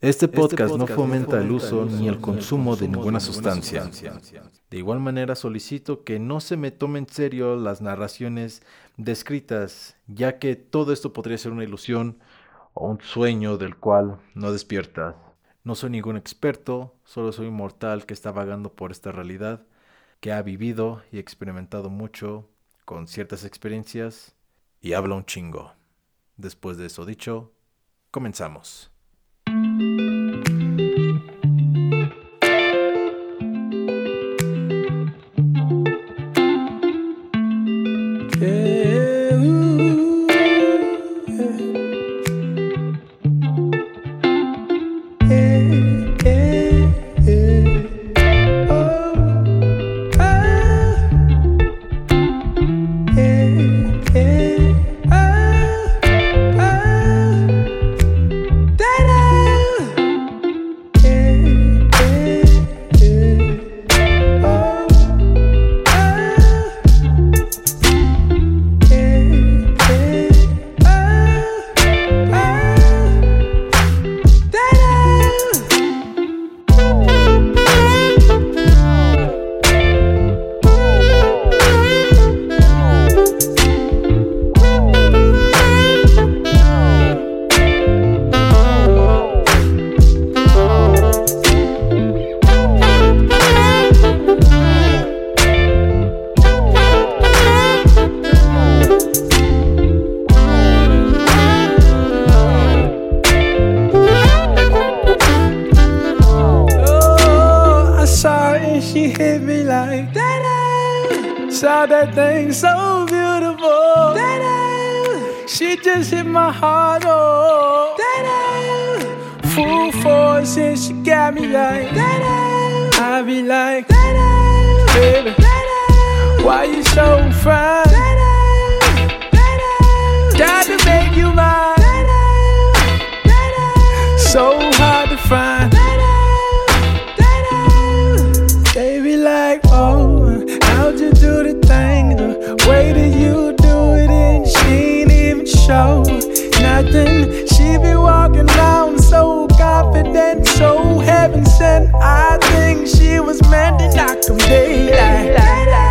Este podcast no fomenta el uso ni el consumo de ninguna sustancia. De igual manera solicito que no se me tomen en serio las narraciones descritas, ya que todo esto podría ser una ilusión o un sueño del cual no despiertas. No soy ningún experto, solo soy un mortal que está vagando por esta realidad, que ha vivido y experimentado mucho con ciertas experiencias y habla un chingo. Después de eso dicho, comenzamos. Thank you. lifted my heart oh, Da-da. Full force, and she got me like. Da-da. I be like, Da-da. baby, Da-da. why you so fine? Da-da. Da-da. Got to make you mine. everything. She be walking around so confident, so heaven sent. I think she was meant to knock him daylight.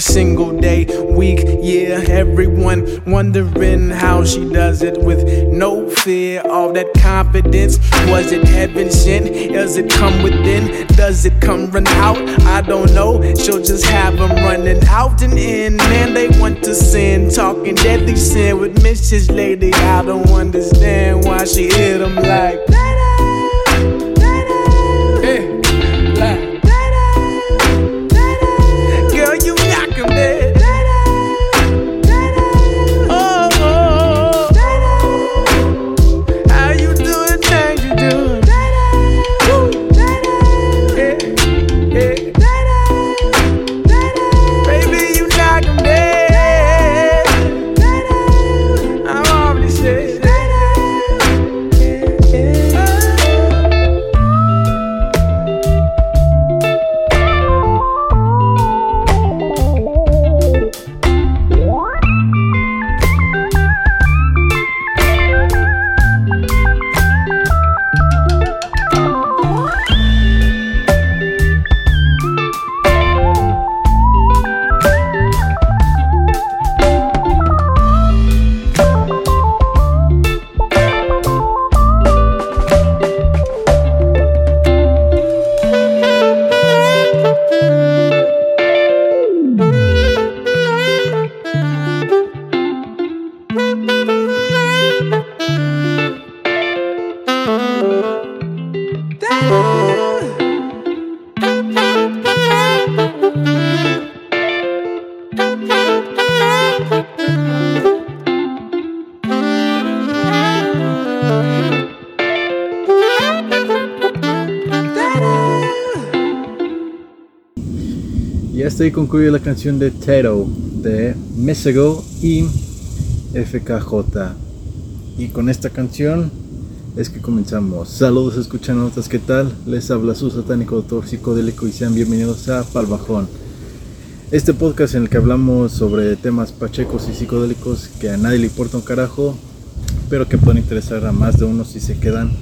Single day, week, year. Everyone wondering how she does it with no fear. All that confidence. Was it heaven sent? Does it come within? Does it come run out? I don't know. She'll just have them running out and in. Man, they want to sin. Talking deadly sin with Mrs. Lady. I don't understand why she hit them like. Estoy concluye la canción de Tato de Mesago y FKJ. Y con esta canción es que comenzamos. Saludos, escuchan notas, ¿qué tal? Les habla su satánico doctor psicodélico y sean bienvenidos a Palbajón. Este podcast en el que hablamos sobre temas pachecos y psicodélicos que a nadie le importa un carajo, pero que pueden interesar a más de uno si se quedan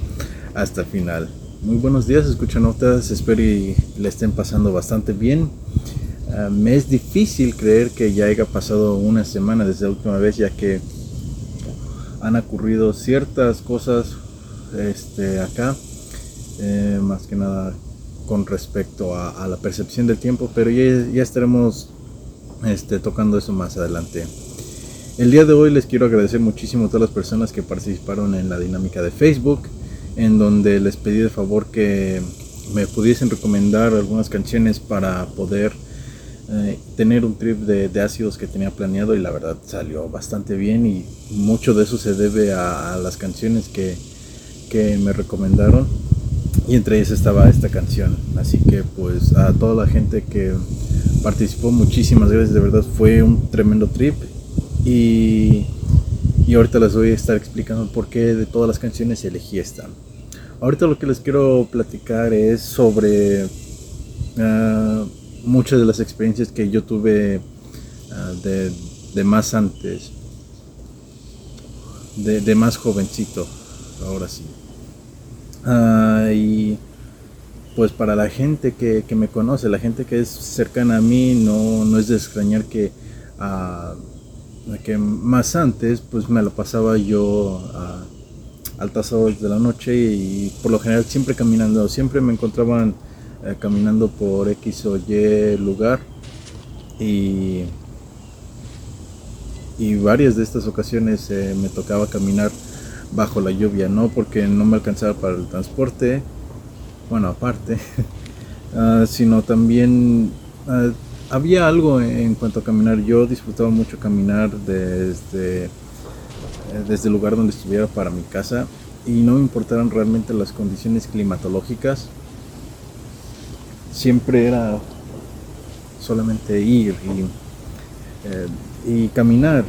hasta el final. Muy buenos días, escuchan notas, espero y le estén pasando bastante bien. Ah, me es difícil creer que ya haya pasado una semana desde la última vez, ya que han ocurrido ciertas cosas este, acá, eh, más que nada con respecto a, la percepción del tiempo, pero ya, estaremos este, tocando eso más adelante. El día de hoy les quiero agradecer muchísimo a todas las personas que participaron en la dinámica de Facebook, en donde les pedí de favor que me pudiesen recomendar algunas canciones para poder eh, tener un trip de, ácidos que tenía planeado y la verdad salió bastante bien y mucho de eso se debe a, las canciones que, que, me recomendaron. Y entre ellas estaba esta canción. Así que pues a toda la gente que participó muchísimas gracias de verdad fue un tremendo trip. Y, y ahorita les voy a estar explicando por qué de todas las canciones elegí esta. Ahorita lo que les quiero platicar es sobre uh, muchas de las experiencias que yo tuve ah, de, más antes, de, más jovencito, ahora sí. Ah, y pues para la gente que, me conoce, la gente que es cercana a mí, no, no es de extrañar que, uh, que más antes pues me lo pasaba yo a altas horas de la noche y por lo general siempre caminando, siempre me encontraban eh, caminando por X o Y lugar y, y varias de estas ocasiones eh, me tocaba caminar bajo la lluvia, no porque no me alcanzaba para el transporte, bueno aparte, ah, sino también ah, había algo en cuanto a caminar, yo disfrutaba mucho caminar desde, eh, desde el lugar donde estuviera para mi casa y no me importaran realmente las condiciones climatológicas siempre era solamente ir eh, y, caminar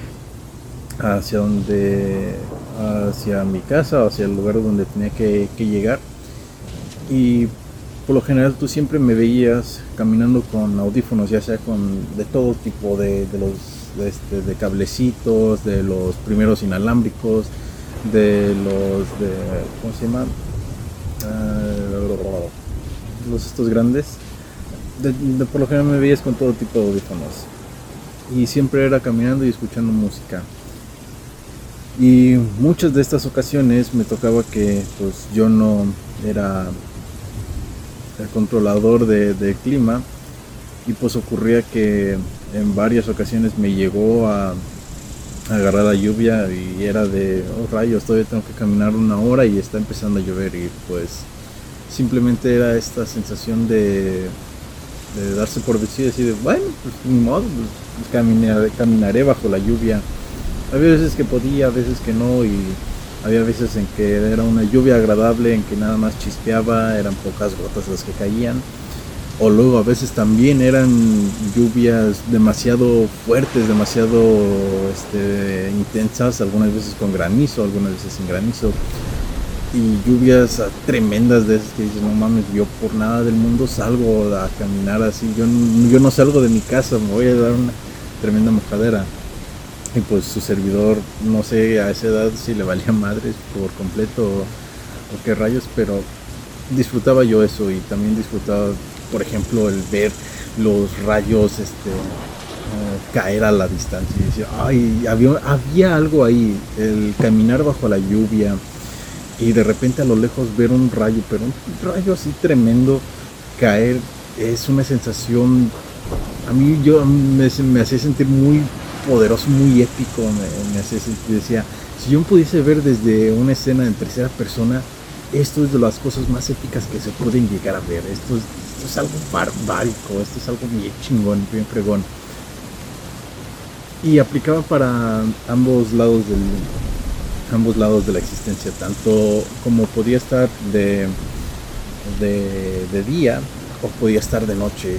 hacia donde hacia mi casa hacia el lugar donde tenía que, llegar. Y por lo general tú siempre me veías caminando con audífonos ya sea con de todo tipo de, los de, este, de cablecitos de los primeros inalámbricos de los de cómo se llama los estos grandes, por lo general me veías con todo tipo de audífonos. Y siempre era caminando y escuchando música. Y muchas de estas ocasiones me tocaba que pues yo no era el controlador de, clima y pues ocurría que en varias ocasiones me llegó a, agarrar la lluvia y era de, oh rayos, todavía tengo que caminar una hora y está empezando a llover y pues simplemente era esta sensación de, darse por vencido y decir, bueno, pues ni modo, pues, caminaré, bajo la lluvia. Había veces que podía, veces que no, y había veces en que era una lluvia agradable, en que nada más chispeaba, eran pocas gotas las que caían. O luego a veces también eran lluvias demasiado fuertes, demasiado este, intensas, algunas veces con granizo, algunas veces sin granizo y lluvias tremendas de esas que dices, no mames, yo por nada del mundo salgo a caminar así, yo, yo no salgo de mi casa, me voy a dar una tremenda mojadera. Y pues su servidor, no sé a esa edad si le valía madres por completo o, qué rayos, pero disfrutaba yo eso y también disfrutaba, por ejemplo, el ver los rayos este, eh, caer a la distancia y decir, ay, había, había algo ahí, el caminar bajo la lluvia, y de repente a lo lejos ver un rayo, pero un rayo así tremendo caer es una sensación, a mí yo me, hacía sentir muy poderoso, muy épico, me, hacía sentir, decía, si yo pudiese ver desde una escena en tercera persona, esto es de las cosas más épicas que se pueden llegar a ver, esto es, esto es algo barbárico, esto es algo bien chingón, bien fregón. Y aplicaba para ambos lados del, ambos lados de la existencia, tanto como podía estar de, de, día o podía estar de noche.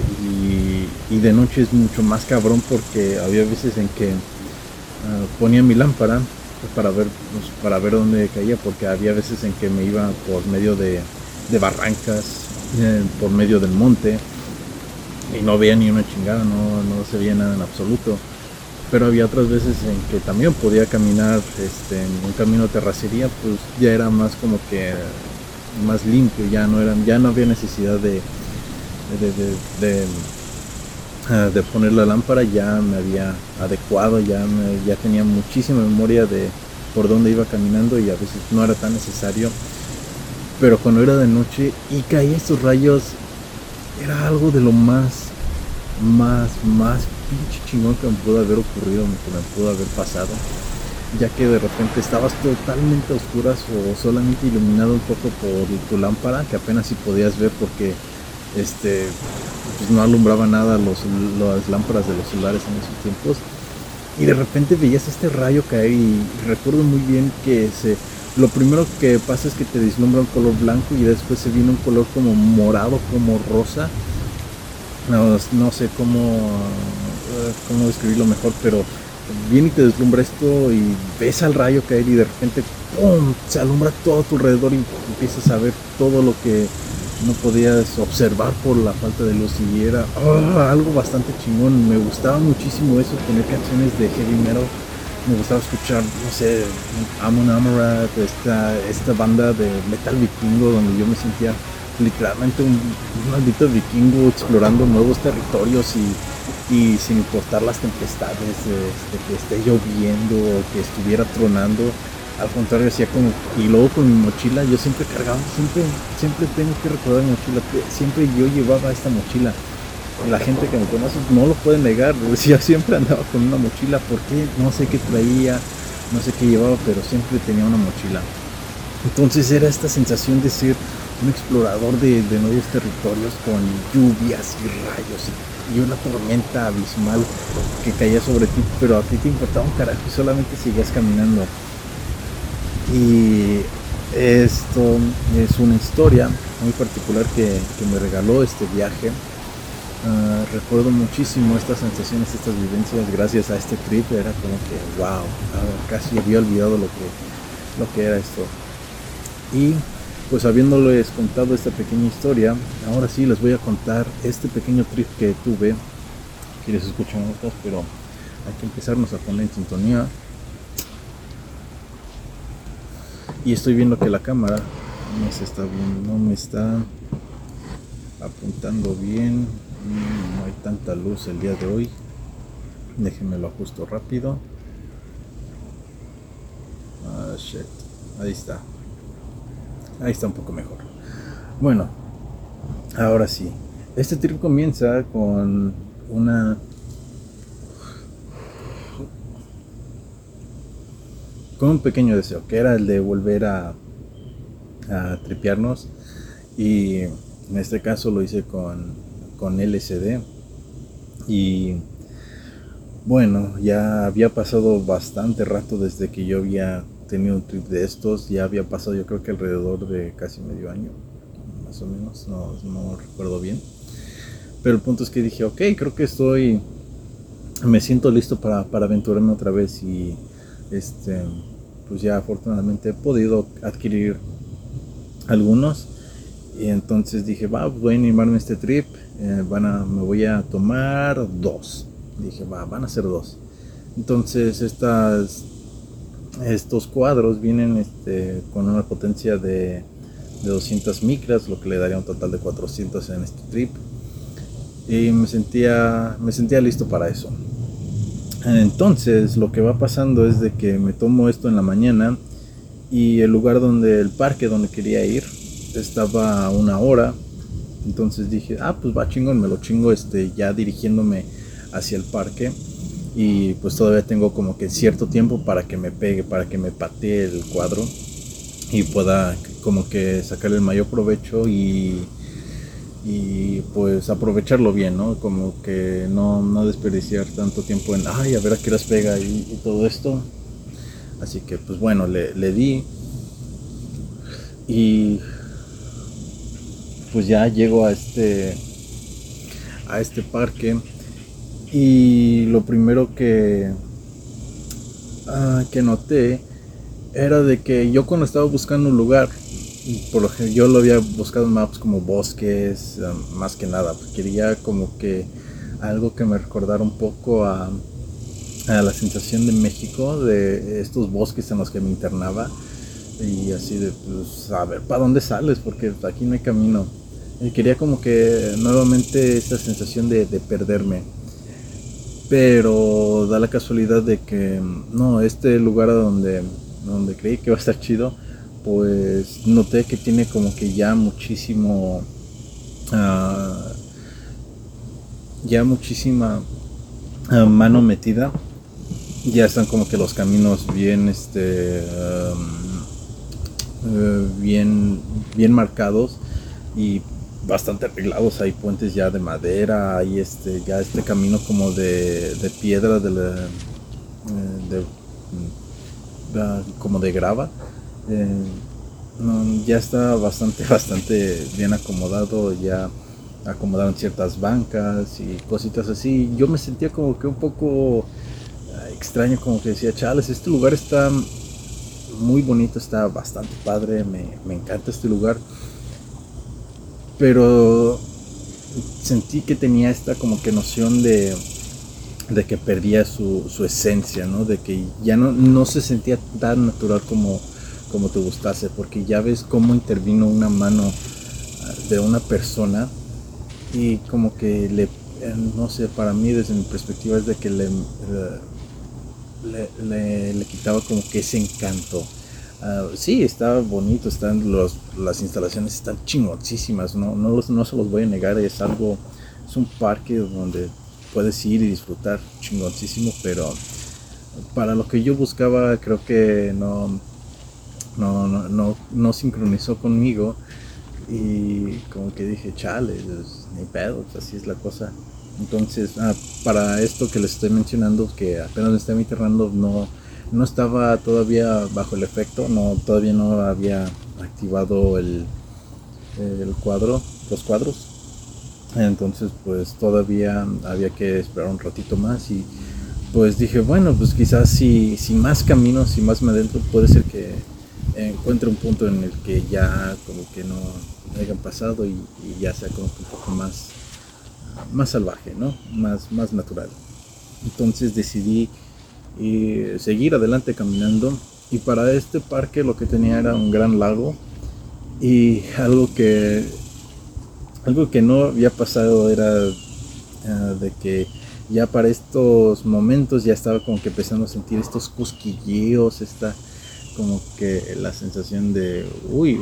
Y, de noche es mucho más cabrón porque había veces en que ah, ponía mi lámpara para ver pues, para ver dónde caía porque había veces en que me iba por medio de, barrancas eh, por medio del monte y no veía ni una chingada no, no se veía nada en absoluto pero había otras veces en que también podía caminar este, en un camino de terracería pues ya era más como que más limpio ya no eran ya no había necesidad de de, ah, de, poner la lámpara ya me había adecuado ya ya tenía muchísima memoria de por dónde iba caminando y a veces no era tan necesario. Pero cuando era de noche y caía estos rayos era algo de lo más más más pinche chingón que me pudo haber ocurrido, que me pudo haber pasado, ya que de repente estabas totalmente a oscuras o solamente iluminado un poco por tu lámpara, que apenas si podías ver porque este pues no alumbraba nada los, las lámparas de los celulares en esos tiempos. Y de repente veías este rayo caer y, recuerdo muy bien que se, lo primero que pasa es que te deslumbra un color blanco y después se viene un color como morado, como rosa. No, no sé cómo cómo describirlo mejor, pero viene y te deslumbra esto y ves al rayo caer y de repente ¡pum! se alumbra todo a tu alrededor y empiezas a ver todo lo que no podías observar por la falta de luz y era ah, algo bastante chingón. Me gustaba muchísimo eso, tener canciones de heavy metal. Me gustaba escuchar, no sé, Amon Amarat, esta, esta banda de metal vikingo donde yo me sentía literalmente un, maldito vikingo explorando nuevos territorios y, y sin importar las tempestades, este, que esté lloviendo o que estuviera tronando. Al contrario, hacía como. Y luego con mi mochila, yo siempre cargaba, siempre, siempre tengo que recordar mi mochila. Siempre yo llevaba esta mochila. La gente que me conoce no lo puede negar. Yo siempre andaba con una mochila. porque No sé qué traía, no sé qué llevaba, pero siempre tenía una mochila. Entonces era esta sensación de ser un explorador de, nuevos territorios con lluvias y rayos una tormenta abismal que caía sobre ti, pero a ti te importaba un carajo y solamente seguías caminando. Y esto es una historia muy particular que, me regaló este viaje. Ah, recuerdo muchísimo estas sensaciones, estas vivencias gracias a este trip. Era como que, wow, casi había olvidado lo que, lo que era esto. Y pues habiéndoles contado esta pequeña historia, ahora sí les voy a contar este pequeño trip que tuve. Que les escuchan otras, pero hay que empezarnos a poner en sintonía. Y estoy viendo que la cámara no se está bien, no me está apuntando bien. No hay tanta luz el día de hoy. Déjenme lo ajusto rápido. Ah, shit. Ahí está. Ahí está un poco mejor. Bueno, ahora sí. Este trip comienza con una... Con un pequeño deseo, que era el de volver a, a tripearnos. Y en este caso lo hice con, con LCD. Y bueno, ya había pasado bastante rato desde que yo había tenido un trip de estos, ya había pasado yo creo que alrededor de casi medio año, más o menos, no, no recuerdo bien. Pero el punto es que dije, ok, creo que estoy, me siento listo para, para aventurarme otra vez y este, pues ya afortunadamente he podido adquirir algunos. Y entonces dije, va, voy a animarme este trip, eh, van a, me voy a tomar dos. Dije, va, van a ser dos. Entonces estas estos cuadros vienen este, con una potencia de, 200 micras, lo que le daría un total de 400 en este trip. Y me sentía, me sentía listo para eso. Entonces lo que va pasando es de que me tomo esto en la mañana y el lugar donde, el parque donde quería ir, estaba a una hora. Entonces dije, ah, pues va chingón, me lo chingo este, ya dirigiéndome hacia el parque y pues todavía tengo como que cierto tiempo para que me pegue, para que me patee el cuadro y pueda como que sacarle el mayor provecho y, y pues aprovecharlo bien, ¿no? Como que no, no desperdiciar tanto tiempo en, ay, a ver a qué las pega y, todo esto. Así que pues bueno, le, le di y pues ya llego a este a este parque Y lo primero que, ah, que noté era de que yo cuando estaba buscando un lugar, por lo que yo lo había buscado en maps como bosques, más que nada, quería como que algo que me recordara un poco a, a, la sensación de México, de estos bosques en los que me internaba, y así de, pues, a ver, ¿para dónde sales? Porque aquí no hay camino. Y quería como que nuevamente esa sensación de, de perderme. Pero da la casualidad de que, no, este lugar donde, donde creí que iba a estar chido, pues noté que tiene como que ya muchísimo, uh, ya muchísima uh, mano metida. Ya están como que los caminos bien, este, um, uh, bien, bien marcados y bastante arreglados. Hay puentes ya de madera, hay este, ya este camino como de, de piedra, de, la, de, como de grava eh, ya está bastante, bastante bien acomodado, ya acomodaron ciertas bancas y cositas así. Yo me sentía como que un poco ah, extraño, como que decía, chales, este lugar está muy bonito, está bastante padre, me, me encanta este lugar. Pero sentí que tenía esta como que noción de, de que perdía su, su esencia, ¿no? De que ya no, no se sentía tan natural como como te gustase, porque ya ves cómo intervino una mano ah, de una persona y como que le, eh, no sé, para mí desde mi perspectiva es de que le, le, le, quitaba como que ese encanto. Uh, sí, está bonito, están los, las instalaciones están chingoncísimas, no, no, no se los voy a negar, es algo, es un parque donde puedes ir y disfrutar chingoncísimo, pero para lo que yo buscaba creo que no, no, no, no, no sincronizó conmigo y como que dije, chale, pues, ni pedo, pues, así es la cosa. Entonces, ah, para esto que les estoy mencionando, que apenas me estaba internando, no, no estaba todavía bajo el efecto, no, todavía no había activado el, el cuadro, los cuadros. Entonces, pues todavía había que esperar un ratito más y pues dije, bueno, pues quizás si, si más camino, si más me adentro, puede ser que encuentre un punto en el que ya como que no hayan pasado y, ya sea como un poco más, más salvaje, ¿no? Más, más natural. Entonces decidí eh, seguir adelante caminando. Y para este parque lo que tenía era un gran lago y algo que algo que no había pasado era ah, de que ya para estos momentos ya estaba como que empezando a sentir estos cosquilleos, esta como que la sensación de, uy,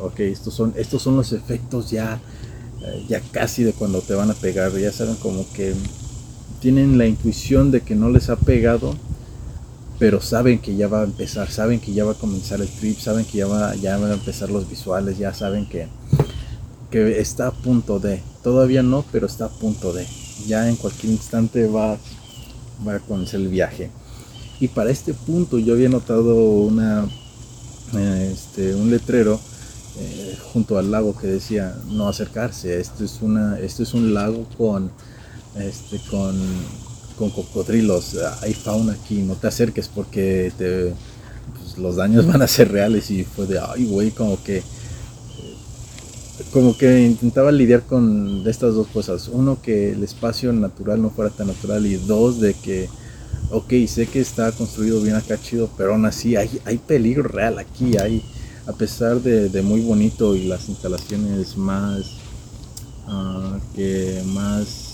ok, estos son, estos son los efectos ya, eh, ya casi de cuando te van a pegar, ya saben como que tienen la intuición de que no les ha pegado, pero saben que ya va a empezar, saben que ya va a comenzar el trip, saben que ya, va, ya van a empezar los visuales, ya saben que, que está a punto de, todavía no, pero está a punto de, ya en cualquier instante va, va a comenzar el viaje. Y para este punto yo había notado una, este, un letrero eh, junto al lago que decía no acercarse. Esto es, una, esto es un lago con, este, con, con cocodrilos. Hay fauna aquí, no te acerques porque te, pues, los daños van a ser reales. Y fue de, ay, güey, como que como que intentaba lidiar con estas dos cosas. Uno, que el espacio natural no fuera tan natural. Y dos, de que ok, sé que está construido bien acá chido, pero aún así hay, hay peligro real aquí, hay, a pesar de, muy bonito y las instalaciones más, uh, que más,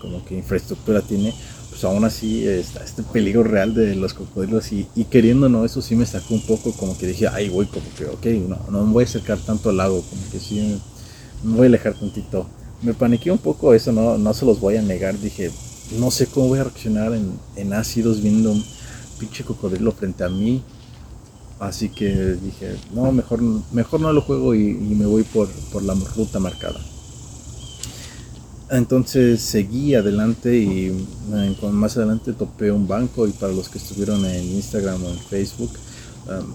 como que infraestructura tiene, pues aún así está este peligro real de los cocodrilos y, y queriendo no, eso sí me sacó un poco, como que dije, ay, güey, como que, ok, no, no me voy a acercar tanto al lago, como que sí, me voy a alejar tantito. Me paniqué un poco eso, no, no se los voy a negar, dije, no sé cómo voy a reaccionar en, ácidos viendo un pinche cocodrilo frente a mí. Así que dije, no, mejor, mejor no lo juego y, me voy por, la ruta marcada. Entonces seguí adelante y eh, más adelante topé un banco y para los que estuvieron en Instagram o en Facebook, um,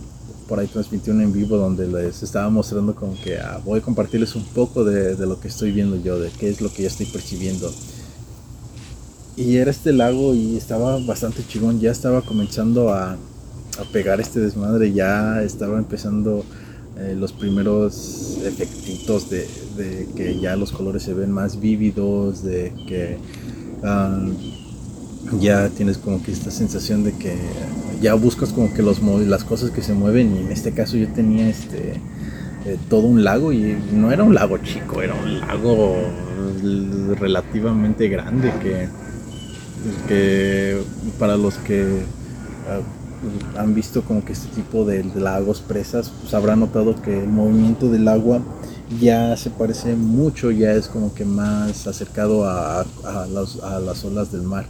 por ahí transmití un en vivo donde les estaba mostrando como que ah, voy a compartirles un poco de, lo que estoy viendo yo, de qué es lo que yo estoy percibiendo y era este lago y estaba bastante chingón. Ya estaba comenzando a, a pegar este desmadre. Ya estaba empezando eh, los primeros efectitos de, de, que ya los colores se ven más vívidos. De que uh, ya tienes como que esta sensación de que ya buscas como que los las cosas que se mueven. Y en este caso yo tenía este. Eh, todo un lago y no era un lago chico, era un lago relativamente grande que que para los que uh, han visto como que este tipo de, lagos presas, pues habrán notado que el movimiento del agua ya se parece mucho, ya es como que más acercado a, a, las olas del mar.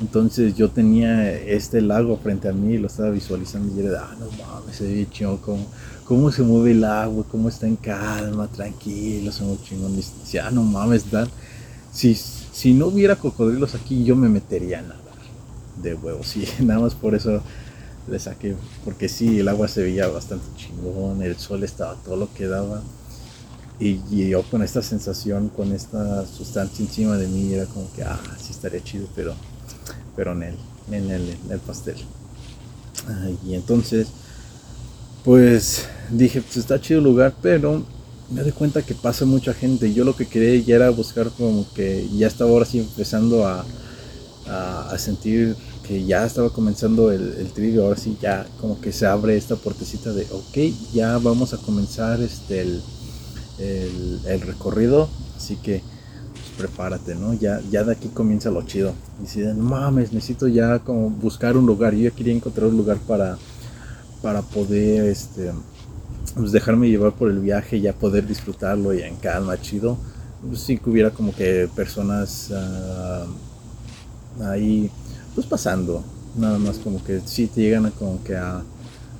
Entonces yo tenía este lago frente a mí, lo estaba visualizando y era, ah, no mames, se ve chingón, cómo, cómo se mueve el agua, cómo está en calma, tranquilo, se mueve chingón. Y ah, no mames, Dan, si, si no hubiera cocodrilos aquí, yo me metería a nadar de huevos. Sí, nada más por eso le saqué. Porque sí, el agua se veía bastante chingón, el sol estaba todo lo que daba. Y, yo con esta sensación, con esta sustancia encima de mí, era como que, ah, sí estaría chido, pero, pero en el, en el, en el pastel. y entonces, pues dije, pues está chido el lugar, pero me doy cuenta que pasa mucha gente. Yo lo que quería ya era buscar como que ya estaba ahora sí empezando a, a, sentir que ya estaba comenzando el, el ahora sí ya como que se abre esta puertecita de, ok, ya vamos a comenzar este, el, recorrido, así que pues, prepárate, ¿no? Ya, ya de aquí comienza lo chido. Y si no mames, necesito ya como buscar un lugar. Yo ya quería encontrar un lugar para, para poder, este, pues dejarme llevar por el viaje, ya poder disfrutarlo ya en calma, chido. Pues sí que hubiera como que personas uh, ahí, pues pasando, nada más como que sí te llegan a como que a,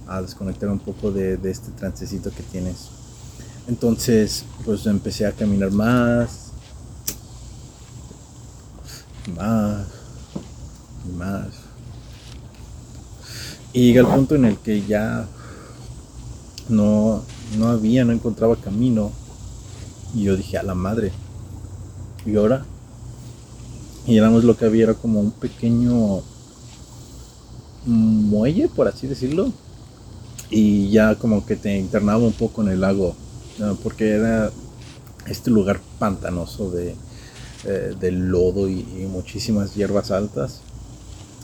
a desconectar un poco de, de, este transecito que tienes. Entonces, pues empecé a caminar más, más, y más. Y llega el punto en el que ya no, no había, no encontraba camino. Y yo dije, a la madre. ¿Y ahora? Y éramos lo que había, era como un pequeño muelle, por así decirlo. Y ya como que te internaba un poco en el lago. Porque era este lugar pantanoso de, eh, lodo y, y, muchísimas hierbas altas.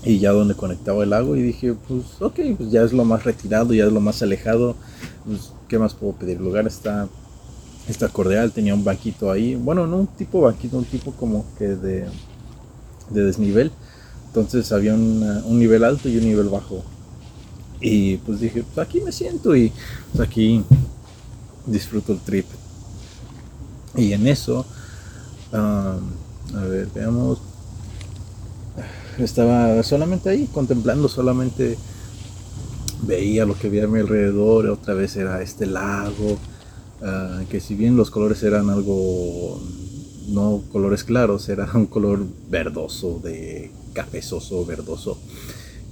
Y ya donde conectaba el lago y dije pues ok pues ya es lo más retirado ya es lo más alejado. Pues qué más puedo pedir el lugar está está cordial tenía un banquito ahí. Bueno no un tipo banquito un tipo como que de, de desnivel. Entonces había un nivel alto y un nivel bajo. Y pues dije pues aquí me siento y pues aquí disfruto el trip. Y en eso a ver veamos. Estaba solamente ahí, contemplando, solamente veía lo que había a mi alrededor, otra vez era este lago, uh, que si bien los colores eran algo, no colores claros, era un color verdoso, de cafezoso, verdoso,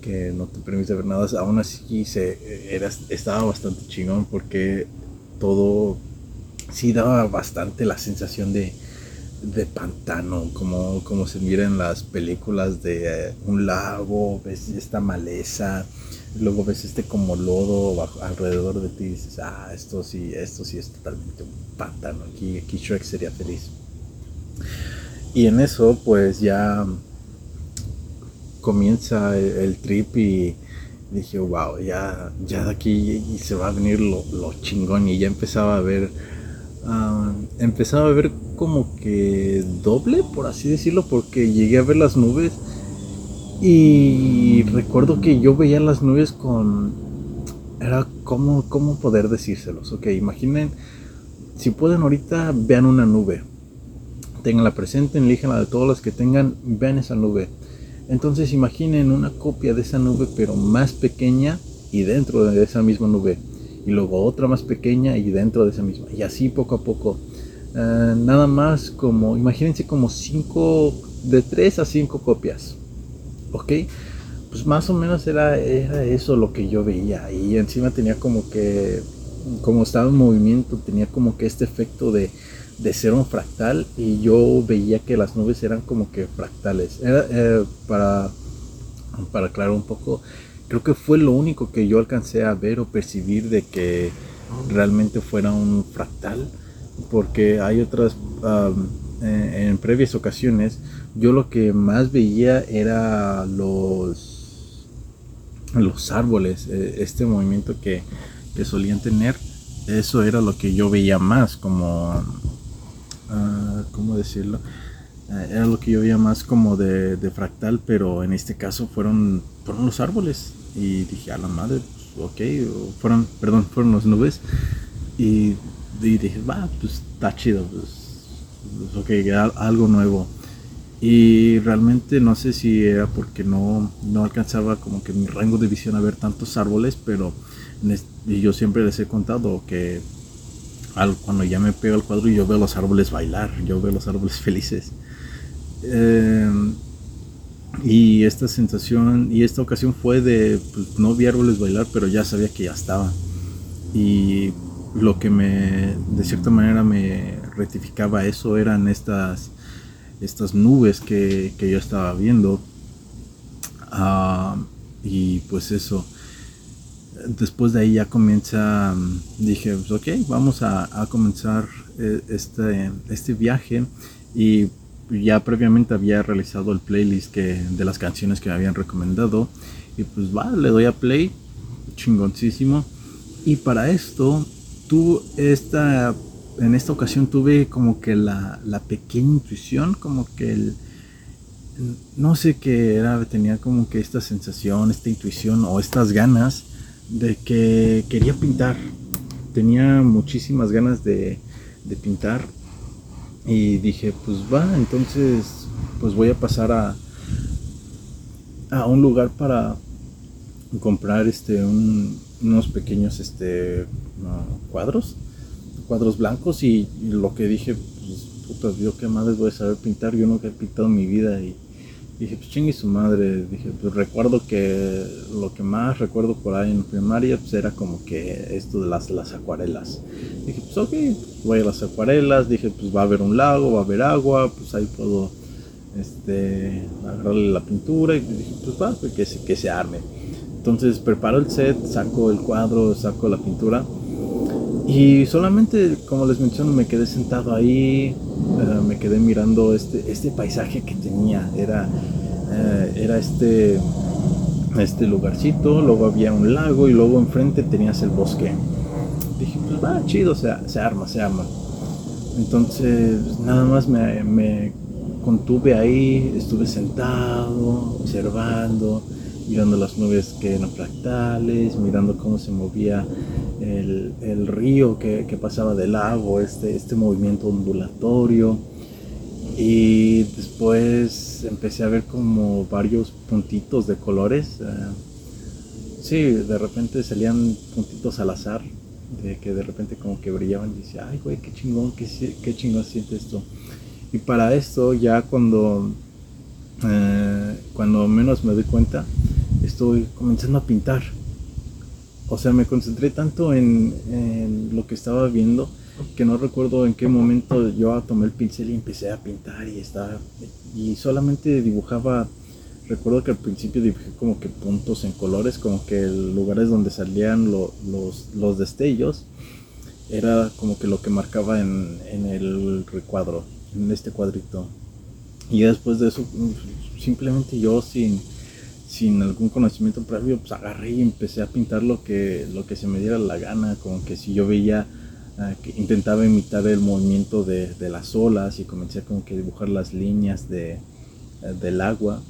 que no te permite ver nada, aún así se, era, estaba bastante chingón porque todo sí daba bastante la sensación de, de pantano, como, como se mira en las películas de eh, un lago, ves esta maleza, luego ves este como lodo alrededor de ti y dices, ah, esto sí, esto sí es totalmente un pantano, aquí, aquí Shrek sería feliz. Y en eso pues ya comienza el, trip y dije, wow, ya, ya de aquí se va a venir lo, lo chingón y ya empezaba a ver Ah, empezaba a ver como que doble, por así decirlo, porque llegué a ver las nubes y recuerdo que yo veía las nubes con... Era como, ¿cómo poder decírselos? Ok, imaginen, si pueden ahorita, vean una nube. Tenganla presente, la de todas las que tengan, vean esa nube. Entonces imaginen una copia de esa nube, pero más pequeña y dentro de esa misma nube y luego otra más pequeña y dentro de esa misma. Y así poco a poco. Eh, nada más como, imagínense como 5, de 3 a 5 copias. ¿Ok? Pues más o menos era, era eso lo que yo veía. Y encima tenía como que, como estaba en movimiento, tenía como que este efecto de, de ser un fractal y yo veía que las nubes eran como que fractales. Eh, para, para aclarar un poco, creo que fue lo único que yo alcancé a ver o percibir de que realmente fuera un fractal, porque hay otras, eh, en previas ocasiones, yo lo que más veía era los, los árboles, eh, este movimiento que, que solían tener, eso era lo que yo veía más como Ah, ¿cómo decirlo? Ah, era lo que yo veía más como de, fractal, pero en este caso fueron, fueron los árboles. Y dije, a la madre, pues, ok, fueron, perdón, fueron las nubes. Y, dije, va, pues está chido, pues, pues ok, algo nuevo. Y realmente no sé si era porque no, no alcanzaba como que mi rango de visión a ver tantos árboles, pero yo siempre les he contado que cuando ya me pego al cuadro y yo veo los árboles bailar, yo veo los árboles felices. Em, y esta sensación y esta ocasión fue de, pues, no vi árboles bailar, pero ya sabía que ya estaban. Y lo que me, de cierta manera, me rectificaba eso eran estas, estas nubes que, que yo estaba viendo. Ah, y pues eso después de ahí ya comienza, mm, dije, pues ok, vamos a, comenzar eh, este, este viaje. Y ya previamente había realizado el playlist que, de las canciones que me habían recomendado. Y pues va, le doy a play, chingoncísimo. Y para esto tú esta, en esta ocasión tuve como que la, la pequeña intuición, como que el, no sé qué era, tenía como que esta sensación, esta intuición o estas ganas de que quería pintar. Tenía muchísimas ganas de, pintar. Y dije, pues va, entonces pues voy a pasar a, a un lugar para comprar este unos pequeños este cuadros cuadros blancos. Y, lo que dije pues puta yo qué madres voy a saber pintar. Yo nunca he pintado mi vida y dije, pues chingue su madre. Dije, pues recuerdo que lo que más recuerdo por ahí en primaria pues era como que esto de las, las acuarelas. Dije, pues ok, voy a las acuarelas. Dije, pues va a haber un lago, va a haber agua, pues ahí puedo este, agarrarle la pintura. Y dije, pues va, pues que se, que se arme. Entonces preparo el set, saco el cuadro, saco la pintura. Y solamente, como les menciono, me quedé sentado ahí, eh, me quedé mirando este, este paisaje que tenía. Era, eh, era este, este lugarcito, luego había un lago y luego enfrente tenías el bosque. Dije, pues va, chido, se, se arma, se arma. Entonces, nada más me, me contuve ahí, estuve sentado, observando mirando las nubes que eran fractales, mirando cómo se movía el, el río que, que, pasaba del lago, este, este movimiento ondulatorio. Y después empecé a ver como varios puntitos de colores. Eh, sí, de repente salían puntitos al azar, de que de repente como que brillaban y decía, ay güey, qué chingón, qué, qué chingón siente esto. Y para esto ya cuando, eh, cuando menos me doy cuenta, estoy comenzando a pintar. O sea, me concentré tanto en, lo que estaba viendo que no recuerdo en qué momento yo tomé el pincel y empecé a pintar y estaba y solamente dibujaba. Recuerdo que al principio dibujé como que puntos en colores como que lugares donde salían los, los, destellos era como que lo que marcaba en, en el recuadro en este cuadrito. Y después de eso simplemente yo sin sin algún conocimiento previo, pues agarré y empecé a pintar lo que, lo que se me diera la gana, como que si yo veía ah, intentaba imitar el movimiento de, las olas y comencé a como que dibujar las líneas de, eh, del agua.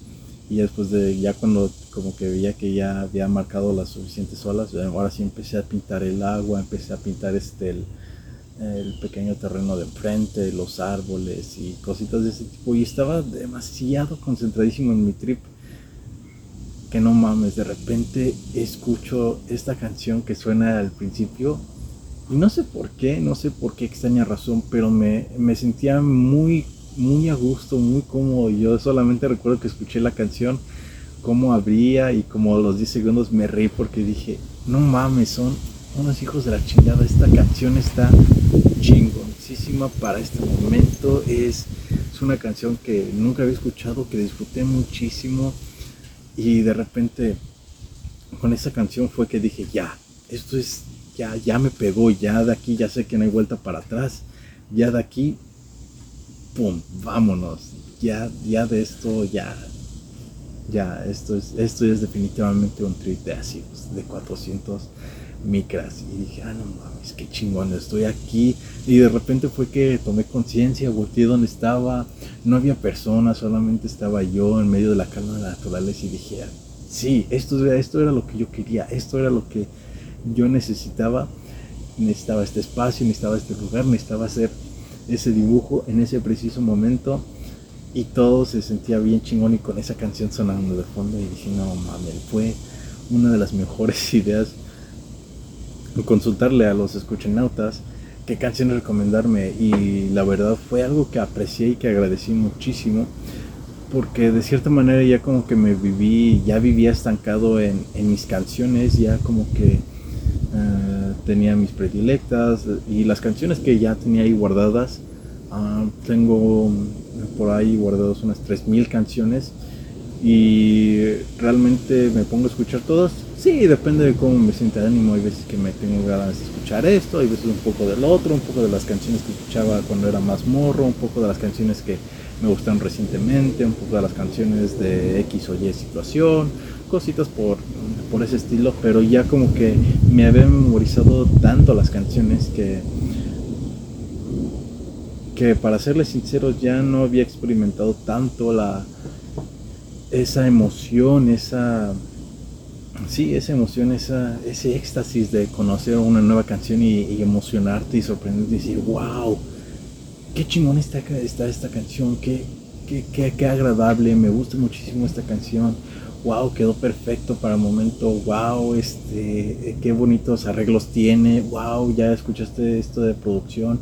Y después de ya cuando como que veía que ya había marcado las suficientes olas, ahora sí empecé a pintar el agua, empecé a pintar este el, el pequeño terreno de enfrente, los árboles y cositas de ese tipo. Y estaba demasiado concentradísimo en mi trip que no mames, de repente escucho esta canción que suena al principio y no sé por qué, no sé por qué extraña razón, pero me, me sentía muy, muy a gusto, muy cómodo. Yo solamente recuerdo que escuché la canción, cómo abría y como a los 10 segundos me reí porque dije, no mames, son unos hijos de la chingada, esta canción está chingoncísima para este momento. Es, es una canción que nunca había escuchado, que disfruté muchísimo. Y de repente con esa canción fue que dije, ya, esto es, ya, ya me pegó, ya de aquí ya sé que no hay vuelta para atrás. Ya de aquí, ¡pum! Vámonos. Ya, ya de esto, ya, ya, esto es, esto es definitivamente un trip de ácidos, de 400 micras. Y dije, ah, no mames, qué chingón, estoy aquí. Y de repente fue que tomé conciencia, volteé donde estaba, no había personas, solamente estaba yo en medio de la calma de la naturaleza y dije, sí, esto, esto era lo que yo quería, esto era lo que yo necesitaba. Necesitaba este espacio, necesitaba este lugar, necesitaba hacer ese dibujo en ese preciso momento y todo se sentía bien chingón y con esa canción sonando de fondo y dije, no mames, fue una de las mejores ideas consultarle a los escuchenautas qué canción recomendarme y la verdad fue algo que aprecié y que agradecí muchísimo porque de cierta manera ya como que me viví, ya vivía estancado en, en mis canciones, ya como que uh, tenía mis predilectas y las canciones que ya tenía ahí guardadas, uh, tengo por ahí guardados unas 3.000 canciones y realmente me pongo a escuchar todas. Sí, depende de cómo me sienta ánimo. Hay veces que me tengo ganas de escuchar esto, hay veces un poco del otro, un poco de las canciones que escuchaba cuando era más morro, un poco de las canciones que me gustan recientemente, un poco de las canciones de X o Y situación, cositas por, por ese estilo, pero ya como que me había memorizado tanto las canciones que que para serles sinceros ya no había experimentado tanto la esa emoción, esa sí, esa emoción, esa, ese éxtasis de conocer una nueva canción y, emocionarte y sorprenderte y decir, wow, qué chingón está, esta canción, qué, qué, qué, qué agradable, me gusta muchísimo esta canción wow, quedó perfecto para el momento, wow, este, qué bonitos arreglos tiene, wow, ya escuchaste esto de producción,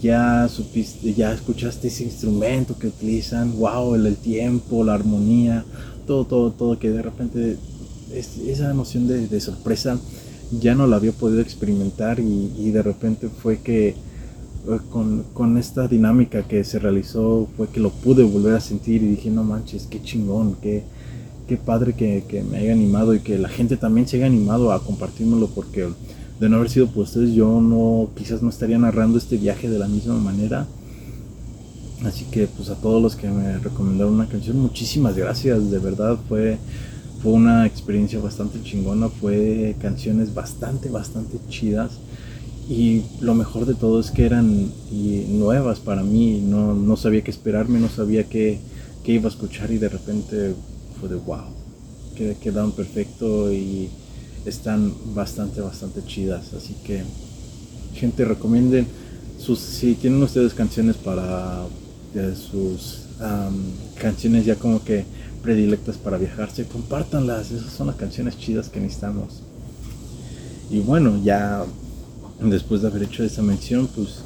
ya supiste, ya escuchaste ese instrumento que utilizan, wow, el, tiempo, la armonía, todo, todo, todo, que de repente esa emoción de, sorpresa ya no la había podido experimentar y, de repente fue que eh, con, esta dinámica que se realizó fue que lo pude volver a sentir y dije, no manches, qué chingón, qué qué padre que, que, me haya animado y que la gente también se haya animado a compartírmelo porque de no haber sido por ustedes yo no quizás no estaría narrando este viaje de la misma manera así que pues a todos los que me recomendaron una canción muchísimas gracias de verdad fue fue una experiencia bastante chingona fue canciones bastante bastante chidas y lo mejor de todo es que eran nuevas para mí no, no sabía qué esperarme no sabía qué, qué iba a escuchar y de repente de wow, que quedan perfecto y están bastante, bastante chidas. Así que, gente, recomienden sus, si tienen ustedes canciones para sus canciones ya como que predilectas para viajarse, compártanlas. Esas son las canciones chidas que necesitamos. Y bueno, ya después de haber hecho esa mención, pues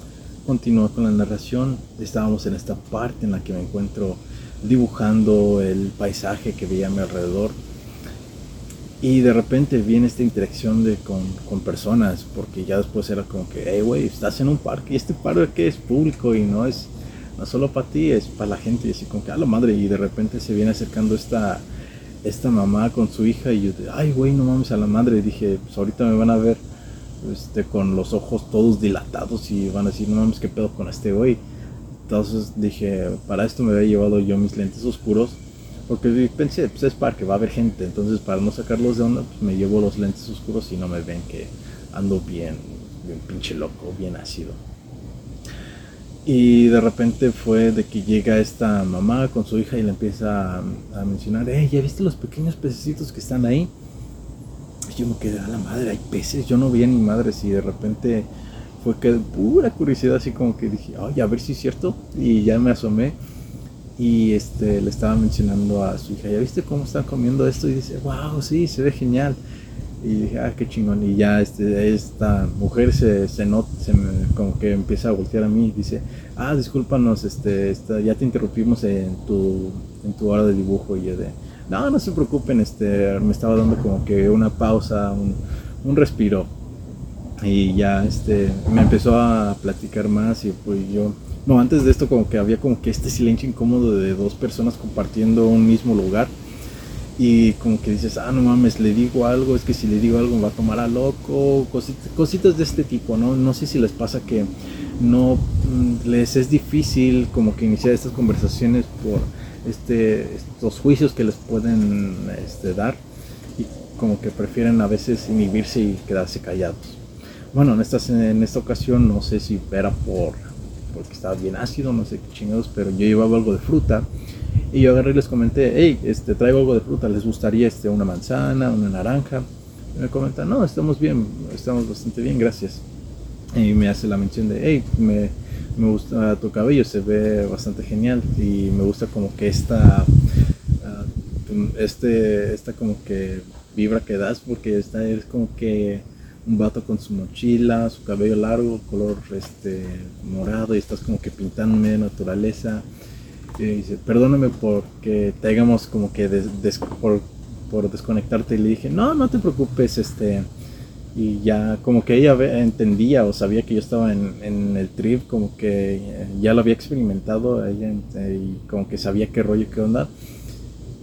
continúa con la narración. Estábamos en esta parte en la que me encuentro dibujando el paisaje que veía a mi alrededor. Y de repente viene esta interacción de, con, con personas, porque ya después era como que, hey, güey, estás en un parque y este parque es público y no es no solo para ti, es para la gente. Y así como que, a la madre, y de repente se viene acercando esta, esta mamá con su hija y yo, ay, güey, no mames a la madre. Dije, pues ahorita me van a ver este, con los ojos todos dilatados y van a decir, no mames, qué pedo con este güey. Entonces dije, para esto me había llevado yo mis lentes oscuros. Porque pensé, pues es parque, va a haber gente. Entonces para no sacarlos de onda, pues me llevo los lentes oscuros y no me ven que ando bien, bien pinche loco, bien ácido. Y de repente fue de que llega esta mamá con su hija y le empieza a, mencionar, eh, ¿ya viste los pequeños pececitos que están ahí? Y yo me quedé a la madre, hay peces, yo no vi ni madres y de repente fue que pura curiosidad, así como que dije, ay, a ver si es cierto. Y ya me asomé y este, le estaba mencionando a su hija, ¿ya viste cómo están comiendo esto? Y dice, wow, sí, se ve genial. Y dije, ah, qué chingón. Y ya este, esta mujer se, se nota, se como que empieza a voltear a mí y dice, ah, discúlpanos, este, ya te interrumpimos en tu, en tu hora de dibujo. Y yo de, no, no se preocupen, este, me estaba dando como que una pausa, un, un respiro y ya este, me empezó a platicar más y pues yo, no, antes de esto como que había como que este silencio incómodo de dos personas compartiendo un mismo lugar y como que dices, ah, no mames, le digo algo, es que si le digo algo me va a tomar a loco, cositas, cositas de este tipo, ¿no? No sé si les pasa que no mm, les es difícil como que iniciar estas conversaciones por este, estos juicios que les pueden este, dar y como que prefieren a veces inhibirse y quedarse callados. Bueno, en esta, en esta ocasión no sé si era por porque estaba bien ácido, no sé qué chingados, pero yo llevaba algo de fruta y yo agarré y les comenté, hey, este, traigo algo de fruta, ¿les gustaría este, una manzana, una naranja? Y me comentan, no, estamos bien, estamos bastante bien, gracias. Y me hace la mención de, hey, me, me gusta tu cabello, se ve bastante genial y me gusta como que esta, ah, este, esta como que vibra que das porque esta es como que un vato con su mochila, su cabello largo, color este, morado y estás como que pintándome naturaleza. Y dice, perdóname porque te hagamos como que por, por, desconectarte. Y le dije, no, no te preocupes, este. Y ya como que ella entendía o sabía que yo estaba en, en el trip, como que ya lo había experimentado ella y como que sabía qué rollo, qué onda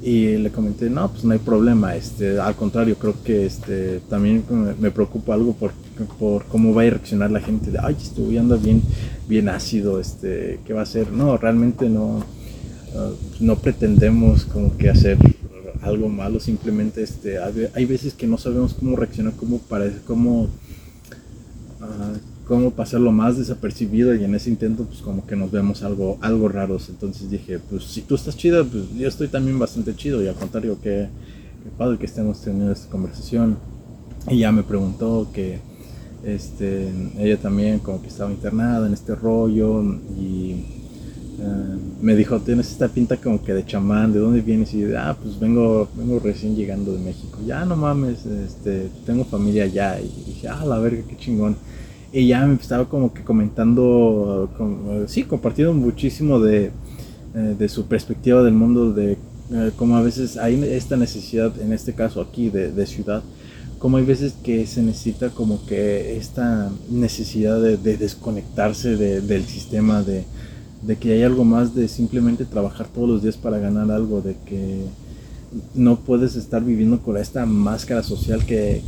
y le comenté, no, pues no hay problema, este, al contrario, creo que este, también me preocupa algo por, por cómo va a reaccionar la gente, de, ay, estoy anda bien, bien ácido, este, ¿qué va a hacer? No, realmente no, no pretendemos como que hacer algo malo, simplemente este, hay, veces que no sabemos cómo reaccionar, cómo, para, cómo uh, cómo pasarlo más desapercibido y en ese intento pues como que nos vemos algo, algo raros. Entonces dije, pues si tú estás chida, pues yo estoy también bastante chido y al contrario, que, padre que estemos teniendo esta conversación. Y ya me preguntó que este, ella también como que estaba internada en este rollo y me dijo, tienes esta pinta como que de chamán, ¿de dónde vienes? Y yo, ah, pues vengo, vengo recién llegando de México. Ya no mames, este, tengo familia allá. Y dije, ah, la verga, qué chingón y ya me estaba como que comentando, sí, compartiendo muchísimo de, eh, de, su perspectiva del mundo, de eh, cómo a veces hay esta necesidad, en este caso aquí, de, de, ciudad, como hay veces que se necesita como que esta necesidad de, desconectarse del sistema, de, de que hay algo más de simplemente trabajar todos los días para ganar algo, de que no puedes estar viviendo con esta máscara social que,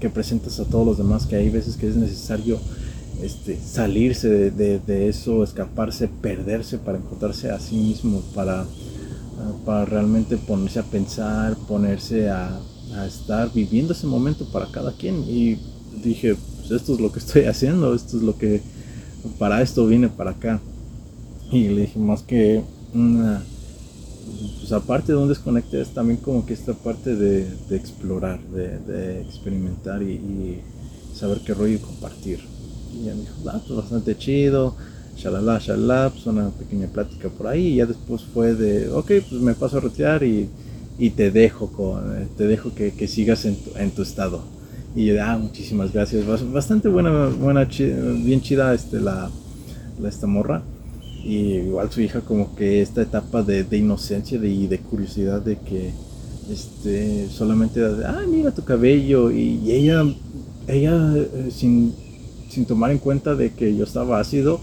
que presentas a todos los demás, que hay veces que es necesario este, salirse de, eso, escaparse, perderse para encontrarse a sí mismo, para, para realmente ponerse a pensar, ponerse a, estar viviendo ese momento para cada quien. Y dije, pues esto es lo que estoy haciendo, esto es lo que, para esto vine para acá. Y le dije, más que pues aparte de un desconecte es también como que esta parte de, explorar, de, experimentar y, saber qué rollo y compartir. Y ella me dijo, ah, pues bastante chido, shalala, shalala, pues una pequeña plática por ahí y ya después fue de, ok, pues me paso a retirar y, te dejo, con, te dejo que, sigas en tu, en tu, estado. Y yo, ah, muchísimas gracias, bastante buena, buena bien chida este, la, la esta morra y igual su hija como que esta etapa de, inocencia y de curiosidad de que este solamente ah mira tu cabello y, ella ella eh, sin, tomar en cuenta de que yo estaba ácido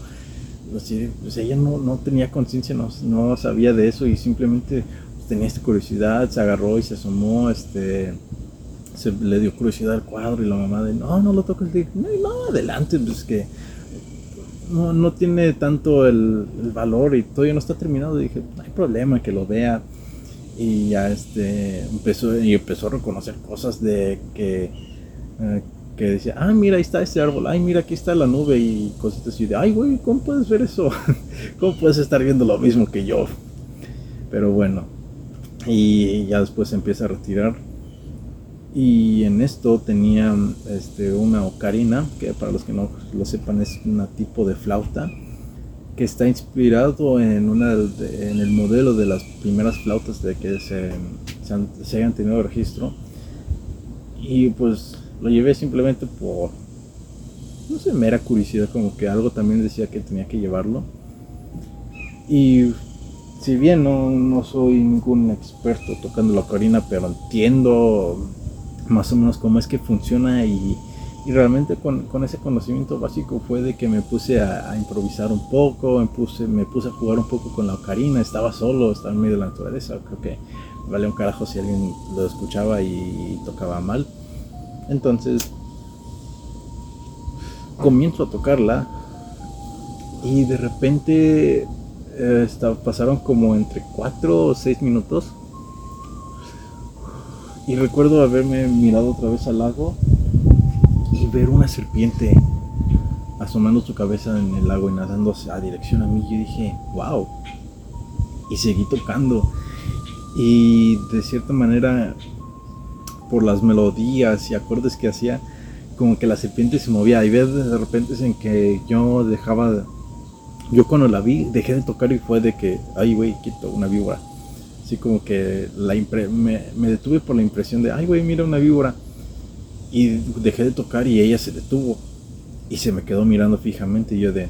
pues ella no, no tenía conciencia no, no, sabía de eso y simplemente tenía esta curiosidad se agarró y se asomó este se le dio curiosidad al cuadro y la mamá de no no lo toques no, no adelante pues que no, no tiene tanto el, valor y todavía no está terminado. Dije, no hay problema que lo vea. Y ya este, empezó, y empezó a reconocer cosas de que, eh, que decía, ah, mira, ahí está este árbol, ay, mira, aquí está la nube y cositas así de, ay, güey, ¿cómo puedes ver eso? ¿Cómo puedes estar viendo lo mismo que yo? Pero bueno, y ya después se empieza a retirar y en esto tenía este, una ocarina, que para los que no lo sepan es un tipo de flauta, que está inspirado en, una, en el modelo de las primeras flautas de que se, se, hayan tenido registro. Y pues lo llevé simplemente por, no sé, mera curiosidad, como que algo también decía que tenía que llevarlo. Y si bien no, no soy ningún experto tocando la ocarina, pero entiendo más o menos cómo es que funciona y, Y realmente con, con, ese conocimiento básico fue de que me puse a, improvisar un poco, me puse, me puse a jugar un poco con la ocarina, estaba solo, estaba en medio de la naturaleza, creo que vale un carajo si alguien lo escuchaba y, tocaba mal. Entonces comienzo a tocarla y de repente eh, pasaron como entre 4 o 6 minutos y recuerdo haberme mirado otra vez al lago y ver una serpiente asomando su cabeza en el lago y nadando a dirección a mí. Yo dije, wow. Y seguí tocando. Y de cierta manera, por las melodías y acordes que hacía, como que la serpiente se movía. Y ver de repente en que yo dejaba. Yo cuando la vi, dejé de tocar y fue de que, ay, güey, quito una víbora. Así como que la me, me detuve por la impresión de, ay, güey, mira una víbora y dejé de tocar y ella se detuvo. Y se me quedó mirando fijamente y yo de...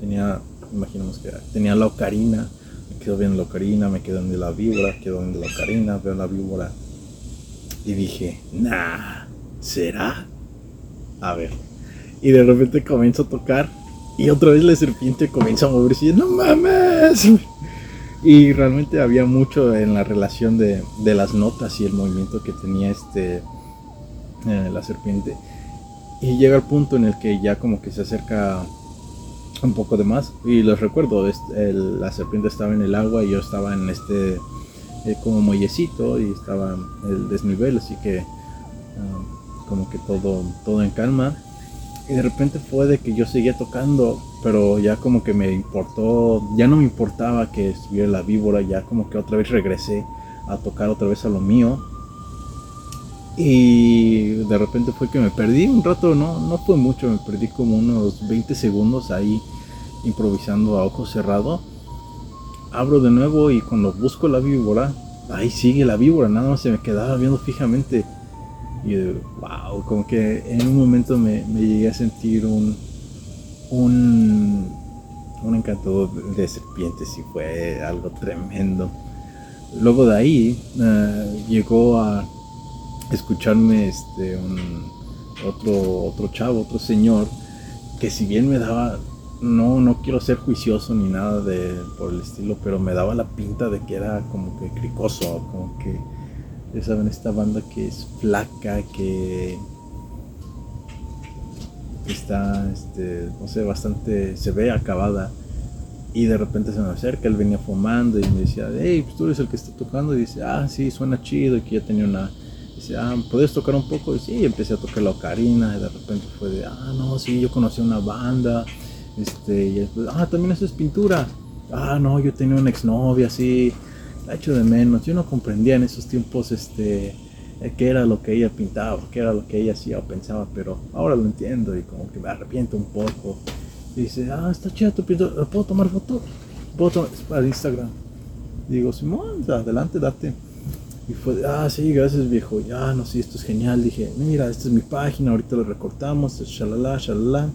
Tenía, imaginemos que tenía la ocarina. Me quedo viendo la ocarina, me quedo viendo la víbora, quedo viendo la ocarina, veo la víbora. Y dije, nah, ¿será? A ver. Y de repente comienzo a tocar y otra vez la serpiente comienza a moverse y no mames. Y realmente había mucho en la relación de, las notas y el movimiento que tenía este eh, la serpiente. Y llega el punto en el que ya como que se acerca un poco de más. Y los recuerdo, la serpiente estaba en el agua y yo estaba en este eh, como muellecito y estaba el desnivel, así que ah, como que todo, todo en calma. Y de repente fue de que yo seguía tocando pero ya como que me importó, ya no me importaba que estuviera la víbora, ya como que otra vez regresé a tocar otra vez a lo mío. Y de repente fue que me perdí un rato, no, no fue mucho, me perdí como unos 20 segundos ahí improvisando a ojo cerrado. Abro de nuevo y cuando busco la víbora, ahí sigue la víbora, nada más se me quedaba viendo fijamente. Y wow, como que en un momento me llegué a sentir un, un, un encanto de serpientes y fue algo tremendo. Luego de ahí eh, llegó a escucharme este, otro, otro chavo, otro señor, que si bien me daba, no, no quiero ser juicioso ni nada de, por el estilo, pero me daba la pinta de que era como que cricoso, como que, ya saben, esta banda que es flaca, que está, este, no sé, bastante, se ve acabada. Y de repente se me acerca, él venía fumando y me decía, hey, pues tú eres el que está tocando. Y dice, ah, sí, suena chido. Y que ya tenía una. Dice, ah, ¿puedes tocar un poco? Y sí, empecé a tocar la ocarina. Y de repente fue de, ah, no, sí, yo conocí una banda. Este, y después, ah, también haces pintura. Ah, no, yo tenía una exnovia así. La hecho de menos. Yo no comprendía en esos tiempos, este qué era lo que ella pintaba, qué era lo que ella hacía o pensaba, pero ahora lo entiendo y como que me arrepiento un poco. Dice, ah, está chido ¿puedo tomar foto? ¿Puedo tomar? para Instagram. digo, Simón, adelante, date. Y fue, ah, sí, gracias viejo, ya, no sé, esto es genial. Dije, mira, esta es mi página, ahorita lo recortamos, shalala, shalala.